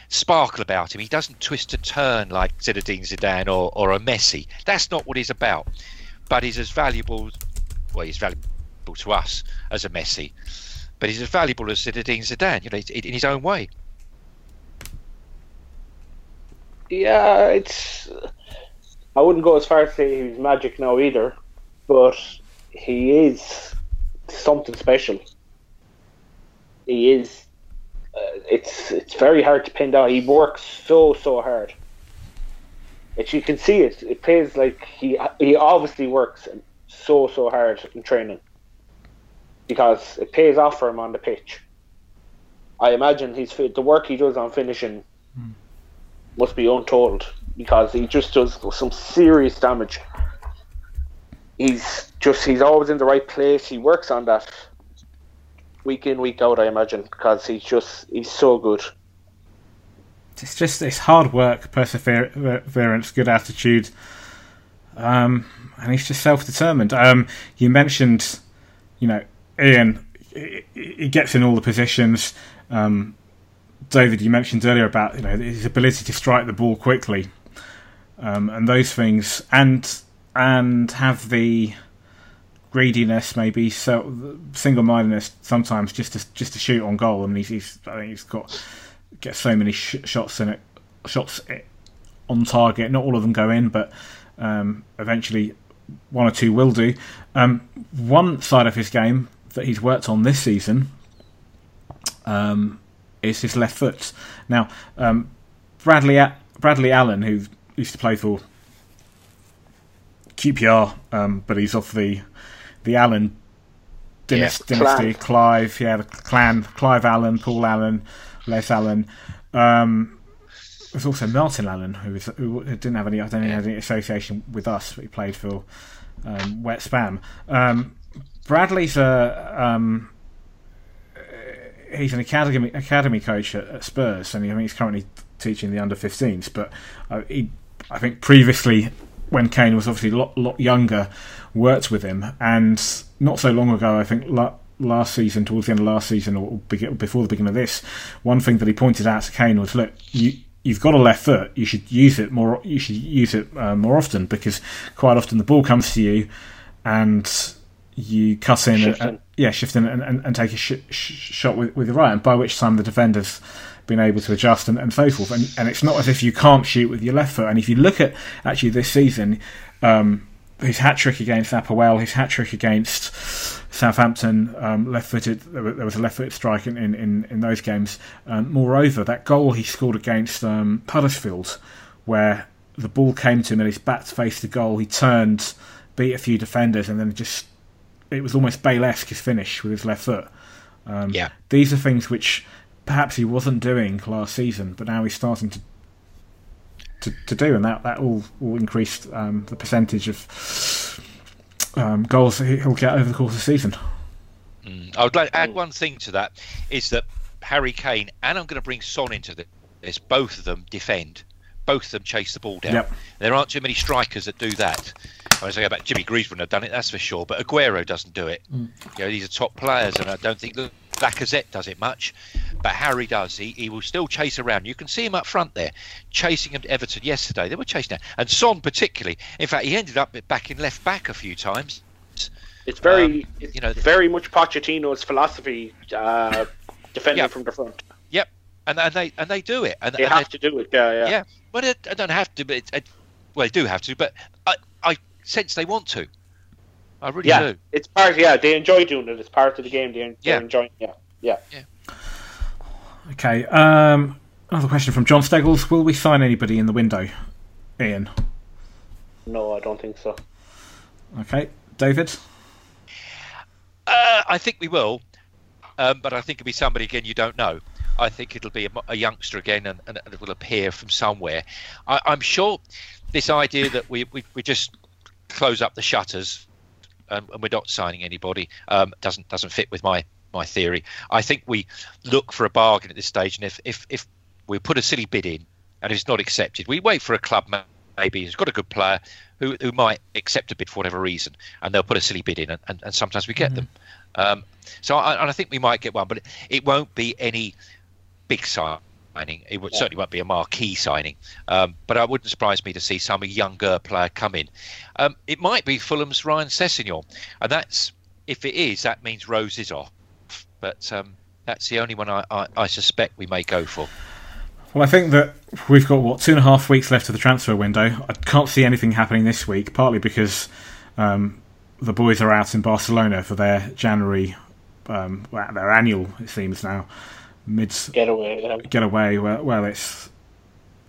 sparkle about him. He doesn't twist and turn like Zinedine Zidane or, or a Messi. That's not what he's about. But he's as valuable, well, he's valuable to us as a Messi but he's as valuable as Zinedine Zidane, you know, in his own way. Yeah, it's. I wouldn't go as far as say he's magic now either, but he is something special. He is. Uh, it's it's very hard to pin down. He works so so hard. It's, you can see it. It plays like he he obviously works so so hard in training because it pays off for him on the pitch. I imagine he's the work he does on finishing must be untold because he just does some serious damage. He's just he's always in the right place. He works on that week in week out. I imagine because he's just he's so good. It's just it's hard work, perseverance, good attitude, um, and he's just self-determined. Um, you mentioned, you know, Ian. He gets in all the positions. Um, David, you mentioned earlier about you know his ability to strike the ball quickly, um, and those things, and and have the greediness, maybe so, single-mindedness sometimes just to just to shoot on goal. I mean, he's, he's I think he's got get so many sh- shots in it, shots on target. Not all of them go in, but um, eventually one or two will do. Um, one side of his game that he's worked on this season um, is his left foot. Now, um, Bradley Bradley Allen, who used to play for QPR, um, but he's off the the Allen dynasty, Yeah. dynasty Clive, yeah, the clan, Clive Allen, Paul Allen, Les Allen. Um, there's also Martin Allen, who, was, who didn't have any, I don't think he had any association with us, but he played for um, Wet Spam. Um, Bradley's a um, he's an academy academy coach at, at Spurs, and I think he's currently teaching the under 15s. But uh, he, I think previously, when Kane was obviously a lot, lot younger, worked with him, and not so long ago, I think. La- Last season, towards the end of last season, or before the beginning of this, one thing that he pointed out to Kane was, "Look, you you've got a left foot. You should use it more. You should use it uh, more often because quite often the ball comes to you, and you cut in, Shift and, in. yeah, shift in and, and, and take a sh- sh- shot with, with the right, and by which time the defender's been able to adjust and, and so forth. And, and it's not as if you can't shoot with your left foot. And if you look at actually this season, um, his hat trick against APOEL, his hat trick against Southampton, um, left-footed. There was a left-footed strike in, in, in, in those games. Um, moreover, that goal he scored against um, Huddersfield, where the ball came to him and his back faced the goal, he turned, beat a few defenders, and then just it was almost Bale-esque his finish with his left foot. Um, Yeah. These are things which perhaps he wasn't doing last season, but now he's starting to to, to do, and that that all will increase um, the percentage of um, goals that he- he'll get over the course of the season. Mm. I would like to add one thing to that is that Harry Kane and I'm going to bring Son into this. Both of them defend. Both of them chase the ball down. Yep. There aren't too many strikers that do that. I was saying about Jimmy Greaves wouldn't have done it, that's for sure. But Aguero doesn't do it. You know, these are top players, and I don't think that Lacazette does it much. But Harry does. He, he will still chase around. You can see him up front there, chasing him to Everton yesterday. They were chasing him. And Son particularly. In fact, he ended up back in left back a few times. It's very, Um, you know, very much Pochettino's philosophy, uh, defending Yeah. from the front. Yep. And, and they and they do it. And, They and have to do it. Yeah, yeah. Yeah, but it, I don't have to. But it, it, well, they do have to. But I, I sense they want to. I really Yeah, do. it's part. Yeah, they enjoy doing it. It's part of the game. They, they're Yeah. Yeah, yeah. Okay. Um, another question from John Steggles: Will we sign anybody in the window? Ian. No, I don't think so. Okay. David. Uh, I think we will, um, but I think it'll be somebody again you don't know. I think it'll be a, a youngster again, and, and it will appear from somewhere. I, I'm sure this idea that we, we we just close up the shutters and, and we're not signing anybody um, doesn't doesn't fit with my my theory. I think we look for a bargain at this stage, and if if, if we put a silly bid in and it's not accepted, we wait for a club maybe who's got a good player who, who might accept a bid for whatever reason, and they'll put a silly bid in, and, and, and sometimes we get them. Um, so I, and I think we might get one, but it, it won't be any big signing. It would, certainly won't be a marquee signing, um, but it wouldn't surprise me to see some younger player come in. Um, it might be Fulham's Ryan Sessegnon, and that's if it is, that means Rose is off. But um, that's the only one I, I, I suspect we may go for. Well, I think that we've got what two and a half weeks left of the transfer window. I can't see anything happening this week, partly because um, the boys are out in Barcelona for their January, um, well, their annual. It seems now mid Getaway. Um, getaway. Well, well, it's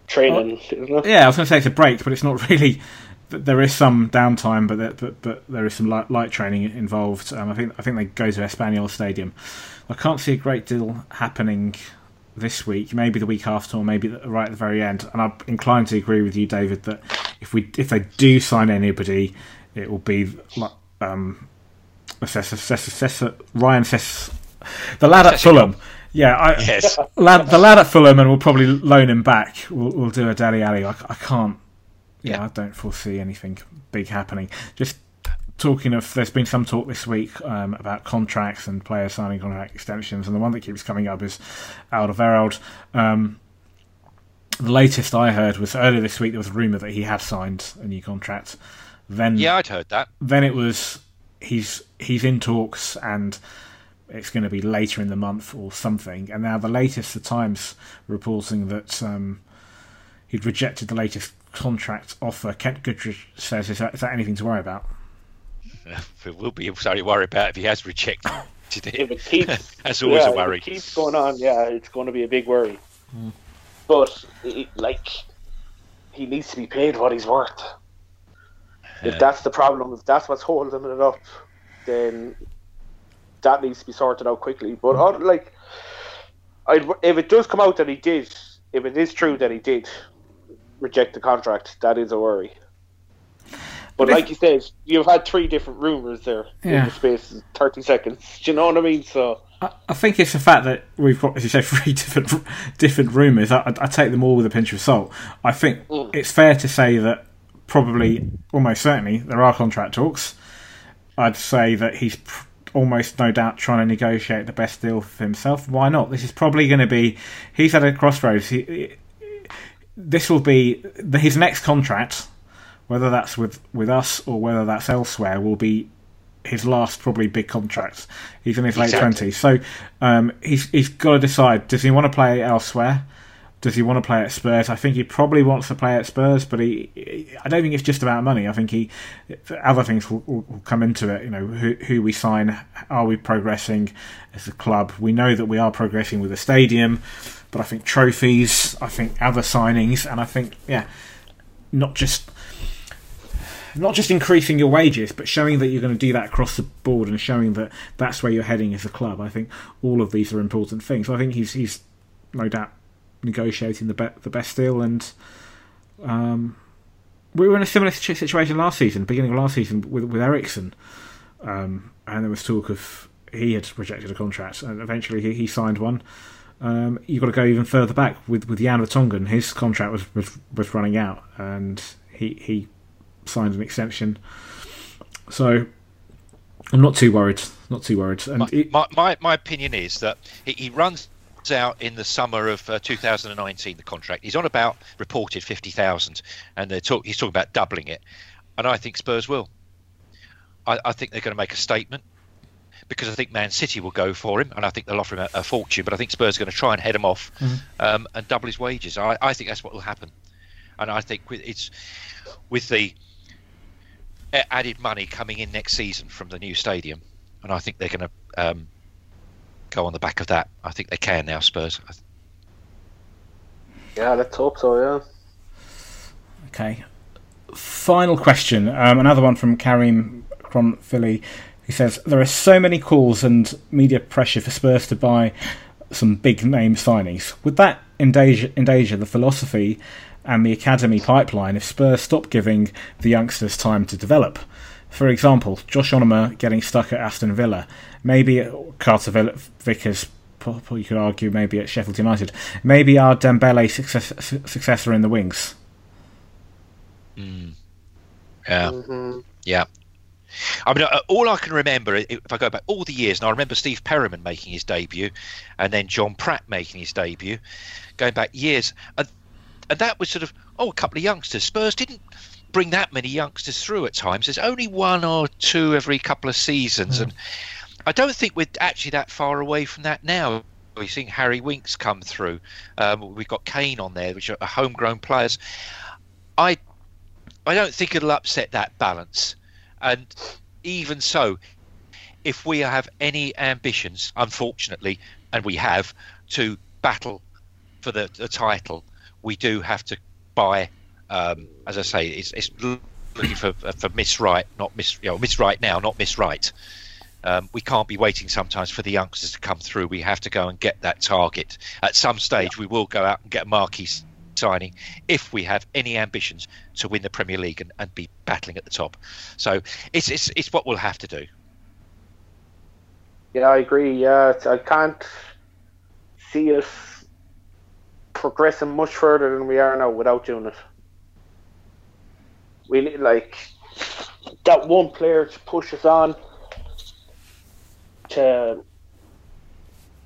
training, isn't it? yeah. I was going to say it's a break, but it's not really. There is some downtime, but there, but but there is some light, light training involved. Um, I think I think they go to Espanyol Stadium. I can't see a great deal happening this week. Maybe the week after, or maybe the- right at the very end. And I'm inclined to agree with you, David, that if we if they do sign anybody, it will be like um, Ryan Sess, the lad at Sessegnon. Fulham. Yeah, I, Yes. lad, the lad at Fulham, and we'll probably loan him back. We'll, we'll do a Dele Alli. I, I can't. Yeah, Yeah. I don't foresee anything big happening. Just talking of, there's been some talk this week um, about contracts and players signing contract extensions, and the one that keeps coming up is Alderweireld. Um, the latest I heard was earlier this week there was a rumor that he had signed a new contract. Then Yeah, I'd heard that. then it was he's he's in talks and it's going to be later in the month or something. And now the latest, the Times reporting that um, he'd rejected the latest contract offer. Kent Goodrich says, is that, is that anything to worry about? It will be sorry to worry about if he has rejected it. If it keeps, That's always yeah, a if worry. it keeps going on, yeah, it's going to be a big worry. Hmm. But it, like, he needs to be paid what he's worth. If that's the problem, if that's what's holding it up, then that needs to be sorted out quickly. But uh, like, I'd, if it does come out that he did, if it is true that he did reject the contract, that is a worry. But But like you said, you've had three different rumors there Yeah. in the space of thirty seconds. Do you know what I mean? So I, I think it's the fact that we've got, as you say, three different different rumours. I, I, I take them all with a pinch of salt. I think Mm. it's fair to say that probably, almost certainly, there are contract talks. I'd say that he's pr- almost no doubt trying to negotiate the best deal for himself. Why not? This is probably going to be. He's at a crossroads. He, this will be his next contract, whether that's with with us or whether that's elsewhere, will be his last probably big contract. He's in his late Exactly. twenties, so um, he's he's got to decide: does he want to play elsewhere? Does he want to play at Spurs? I think he probably wants to play at Spurs, but he, he- I don't think it's just about money. I think he other things will, will, come into it. You know, who, who we sign, are we progressing as a club? We know that we are progressing with the stadium, but I think trophies, I think other signings, and I think yeah, not just not just increasing your wages, but showing that you're going to do that across the board and showing that that's where you're heading as a club. I think all of these are important things. I think he's he's no doubt negotiating the be- the best deal, and um, we were in a similar situation last season, beginning of last season with with Eriksen, um, and there was talk of he had rejected a contract, and eventually he, he signed one. Um, you've got to go even further back with with Jan Vertonghen. His contract was, was was running out, and he he signed an extension. So I'm not too worried. Not too worried. And My, it- my, my, my opinion is that he, he runs out in the summer of uh, 2019. The contract he's on about reported 50,000, and they're talk, he's talking about doubling it, and I think Spurs will. I, I think they're going to make a statement because I think Man City will go for him, and I think they'll offer him a, a fortune. But I think Spurs are going to try and head him off um, and double his wages. I, I think that's what will happen, and I think with, it's with the added money coming in next season from the new stadium, and I think they're going to um, go on the back of that. I think they can now, Spurs. Yeah, let's hope so. Yeah. Okay. Final question. Um, another one from Karim from Philly. He says there are so many calls and media pressure for Spurs to buy some big name signings. Would that endanger, endanger the philosophy and the academy pipeline if Spurs stop giving the youngsters time to develop? For example, Josh Onomah getting stuck at Aston Villa, maybe at Carter Vill- Vickers. po- po- You could argue maybe at Sheffield United. Maybe our Dembele success, successor in the wings. Yeah, hmm yeah. I mean, uh, all I can remember, if I go back all the years, and I remember Steve Perryman making his debut, and then John Pratt making his debut, going back years, and, and that was sort of oh, a couple of youngsters. Spurs didn't bring that many youngsters through at times. There's only one or two every couple of seasons, and I don't think we're actually that far away from that now. We've seen Harry Winks come through. Um, we've got Kane on there, which are homegrown players. I I don't think it'll upset that balance. And even so, if we have any ambitions, unfortunately, and we have, to battle for the, the title, we do have to buy. Um, as I say, it's, it's looking for for Miss Right, not Miss you know Miss Right now, not Miss Right. Um, we can't be waiting sometimes for the youngsters to come through. We have to go and get that target. At some stage, we will go out and get a marquee signing if we have any ambitions to win the Premier League and, and be battling at the top. So it's, it's it's what we'll have to do. Yeah, I agree. Yeah, I can't see us progressing much further than we are now without doing it. We need like that one player to push us on, to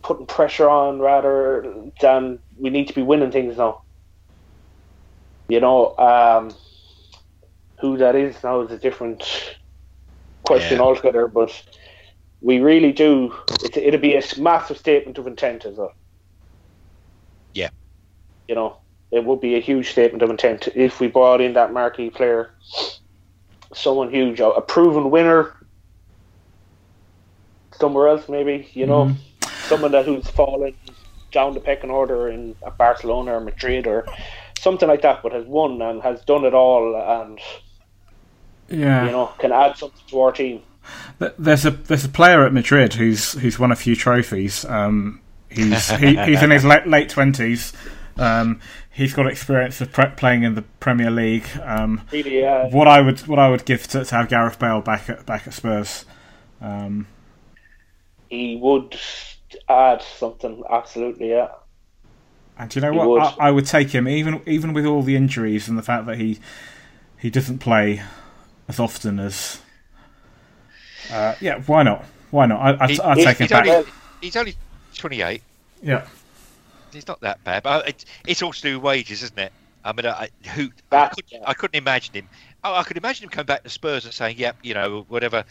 putting pressure on rather than we need to be winning things now. You know, um, who that is now is a different question Yeah. altogether, but we really do. It, it'll be a massive statement of intent as well. Yeah. You know, it would be a huge statement of intent if we brought in that marquee player, someone huge, a proven winner somewhere else, maybe you know, mm-hmm. someone that who's fallen down the pecking order in Barcelona or Madrid or something like that, but has won and has done it all and yeah, you know, can add something to our team. There's a there's a player at Madrid who's who's won a few trophies. Um, he's he, he's in his late late twenties. Um, he's got experience of pre- playing in the Premier League. Um, really, yeah. What I would what I would give to, to have Gareth Bale back at back at Spurs. Um, he would add something absolutely, yeah. And you know he what? I, I, would take him even even with all the injuries and the fact that he he doesn't play as often as. Uh, yeah, why not? Why not? I, I, he, I'd take him back. Only, he's only twenty eight. Yeah he's not that bad. But uh, it, it's all to do with wages, isn't it? I mean, I, who I couldn't, I couldn't imagine him. Oh, I could imagine him coming back to Spurs and saying, "Yep, yeah, you know, whatever."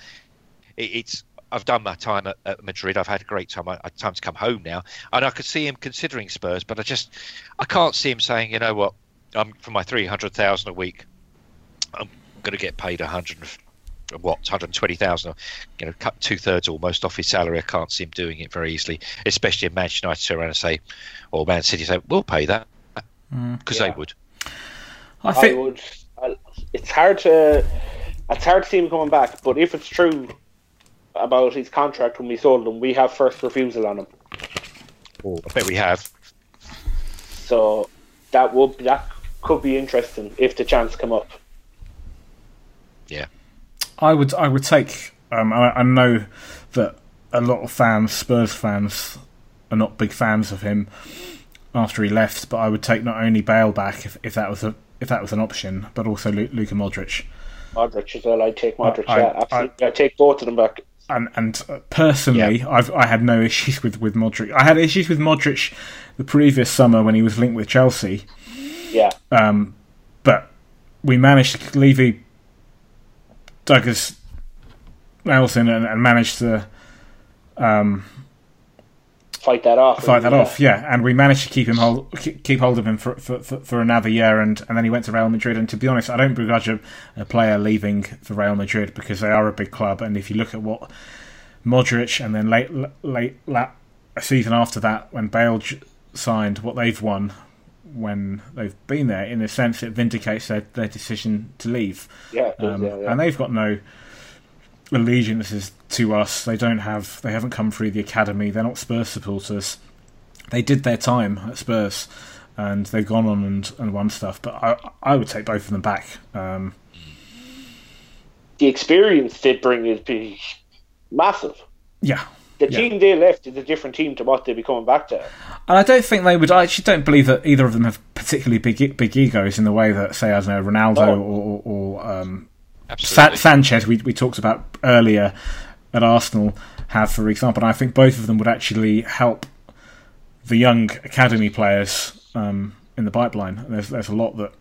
It, it's I've done my time at, at, Madrid. I've had a great time. I, I time to come home now, and I could see him considering Spurs. But I just I can't see him saying, "You know what? I'm for my three hundred thousand a week. I'm going to get paid a hundred what 120,000, you know, cut two thirds almost off his salary. I can't see him doing it very easily, especially if Manchester United turn around and say, or Man City say, we'll pay that because mm. yeah. they would. I think I would. It's hard to it's hard to see him coming back, but if it's true about his contract when we sold him, we have first refusal on him. Oh, I bet we have. So that would that could be interesting if the chance come up. Yeah. I would I would take. Um, I, I, know that a lot of fans, Spurs fans, are not big fans of him after he left. But I would take not only Bale back if, if that was a if that was an option, but also Lu- Luka Modric. Modric as well. I'd take Modric. I, yeah, absolutely. I, would take both of them back. And and uh, personally, yeah. I've I had no issues with, with Modric. I had issues with Modric the previous summer when he was linked with Chelsea. Yeah. Um, but we managed to Levy Douglas Nelson and, and managed to um, fight that off. Fight that yeah. off, yeah. And we managed to keep him hold, keep hold of him for, for, for, for, another year, and, and then he went to Real Madrid. And to be honest, I don't begrudge a, a, player leaving for Real Madrid because they are a big club. And if you look at what Modric and then late late, late a season after that when Bale signed, what they've won when they've been there. In a sense, it vindicates their, their decision to leave. Yeah, um, yeah, yeah, and they've got no allegiances to us. They don't have. They haven't come through the academy. They're not Spurs supporters. They did their time at Spurs, and they've gone on and, and won stuff. But I I would take both of them back. Um, the experience did bring is massive. Yeah, the yeah. team they left is a different team to what they'll be coming back to. And I don't think they would. I actually don't believe that either of them have particularly big big egos in the way that, say, I don't know, Ronaldo oh. or, or um, Sa- Sanchez, we, we talked about earlier at Arsenal, have, for example. And I think both of them would actually help the young academy players um, in the pipeline. There's, there's a lot that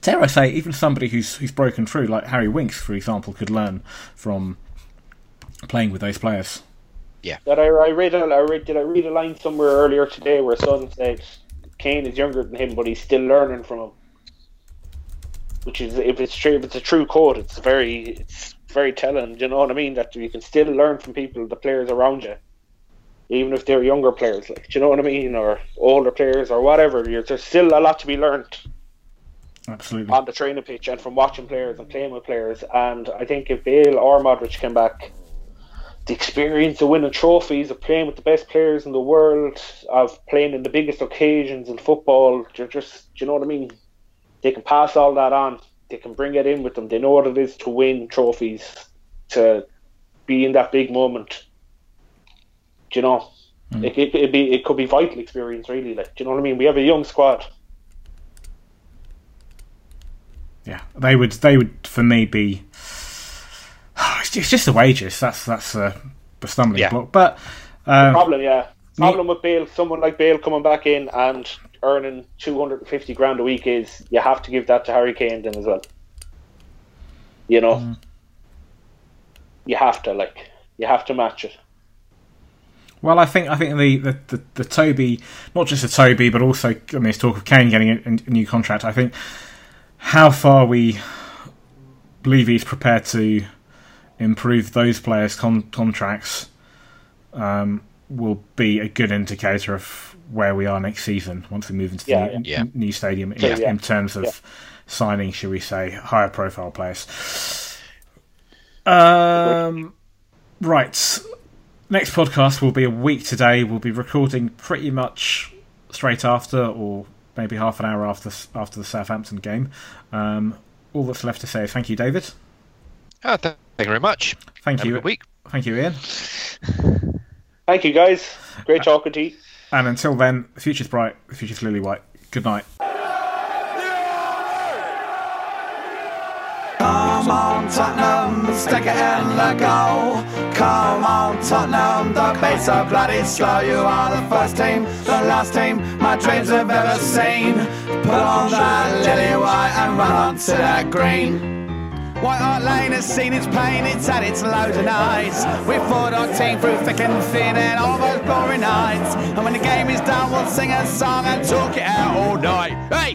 dare I say, even somebody who's who's broken through, like Harry Winks, for example, could learn from playing with those players. Yeah. That I, I read, I read, did I read a line somewhere earlier today where Son said Kane is younger than him, but he's still learning from him. Which is, if it's true, if it's a true quote, it's very, it's very telling. Do you know what I mean? That you can still learn from people, the players around you, even if they're younger players. Like, do you know what I mean? Or older players, or whatever. There's still a lot to be learned. Absolutely. On the training pitch and from watching players and playing with players. And I think if Bale or Modric came back, the experience of winning trophies, of playing with the best players in the world, of playing in the biggest occasions in football. They're just, do you know what I mean? They can pass all that on. They can bring it in with them. They know what it is to win trophies, to be in that big moment. Do you know? Mm. It, it, be, it could be vital experience, really. Like, do you know what I mean? We have a young squad. Yeah, they would. They would, for me, be it's just the wages. That's that's a, a stumbling yeah. block. But um, problem, yeah, problem with Bale, someone like Bale coming back in and earning two hundred and fifty grand a week is you have to give that to Harry Kane then as well. You know, mm. you have to like you have to match it. Well, I think I think the, the, the, the Toby, not just the Toby, but also I mean, there's talk of Kane getting a, a new contract. I think how far we believe he's prepared to improve those players' con- contracts um, will be a good indicator of where we are next season once we move into Yeah, the new, yeah. new stadium Yeah, in, yeah. in terms of Yeah. signing, should we say, higher profile players. Um, right. Next podcast will be a week today. We'll be recording pretty much straight after, or maybe half an hour after after the Southampton game. Um, all that's left to say is thank you, David. Oh, th- thank you very much. Thank Have a you, good week. thank you, Ian. Thank you, guys. Great uh, talking to you. And until then, the future's bright, the future's lily white. Good night. Come on, Tottenham, stick it in the goal. Come on, Tottenham, the beats are bloody slow. You are the first team, the last team my dreams have ever seen. Put on that lily white and run on to that green. White Hart Lane has seen its pain, it's had its lows and highs. We fought our team through thick and thin and all those glory nights. And when the game is done, we'll sing a song and talk it out all night. Hey!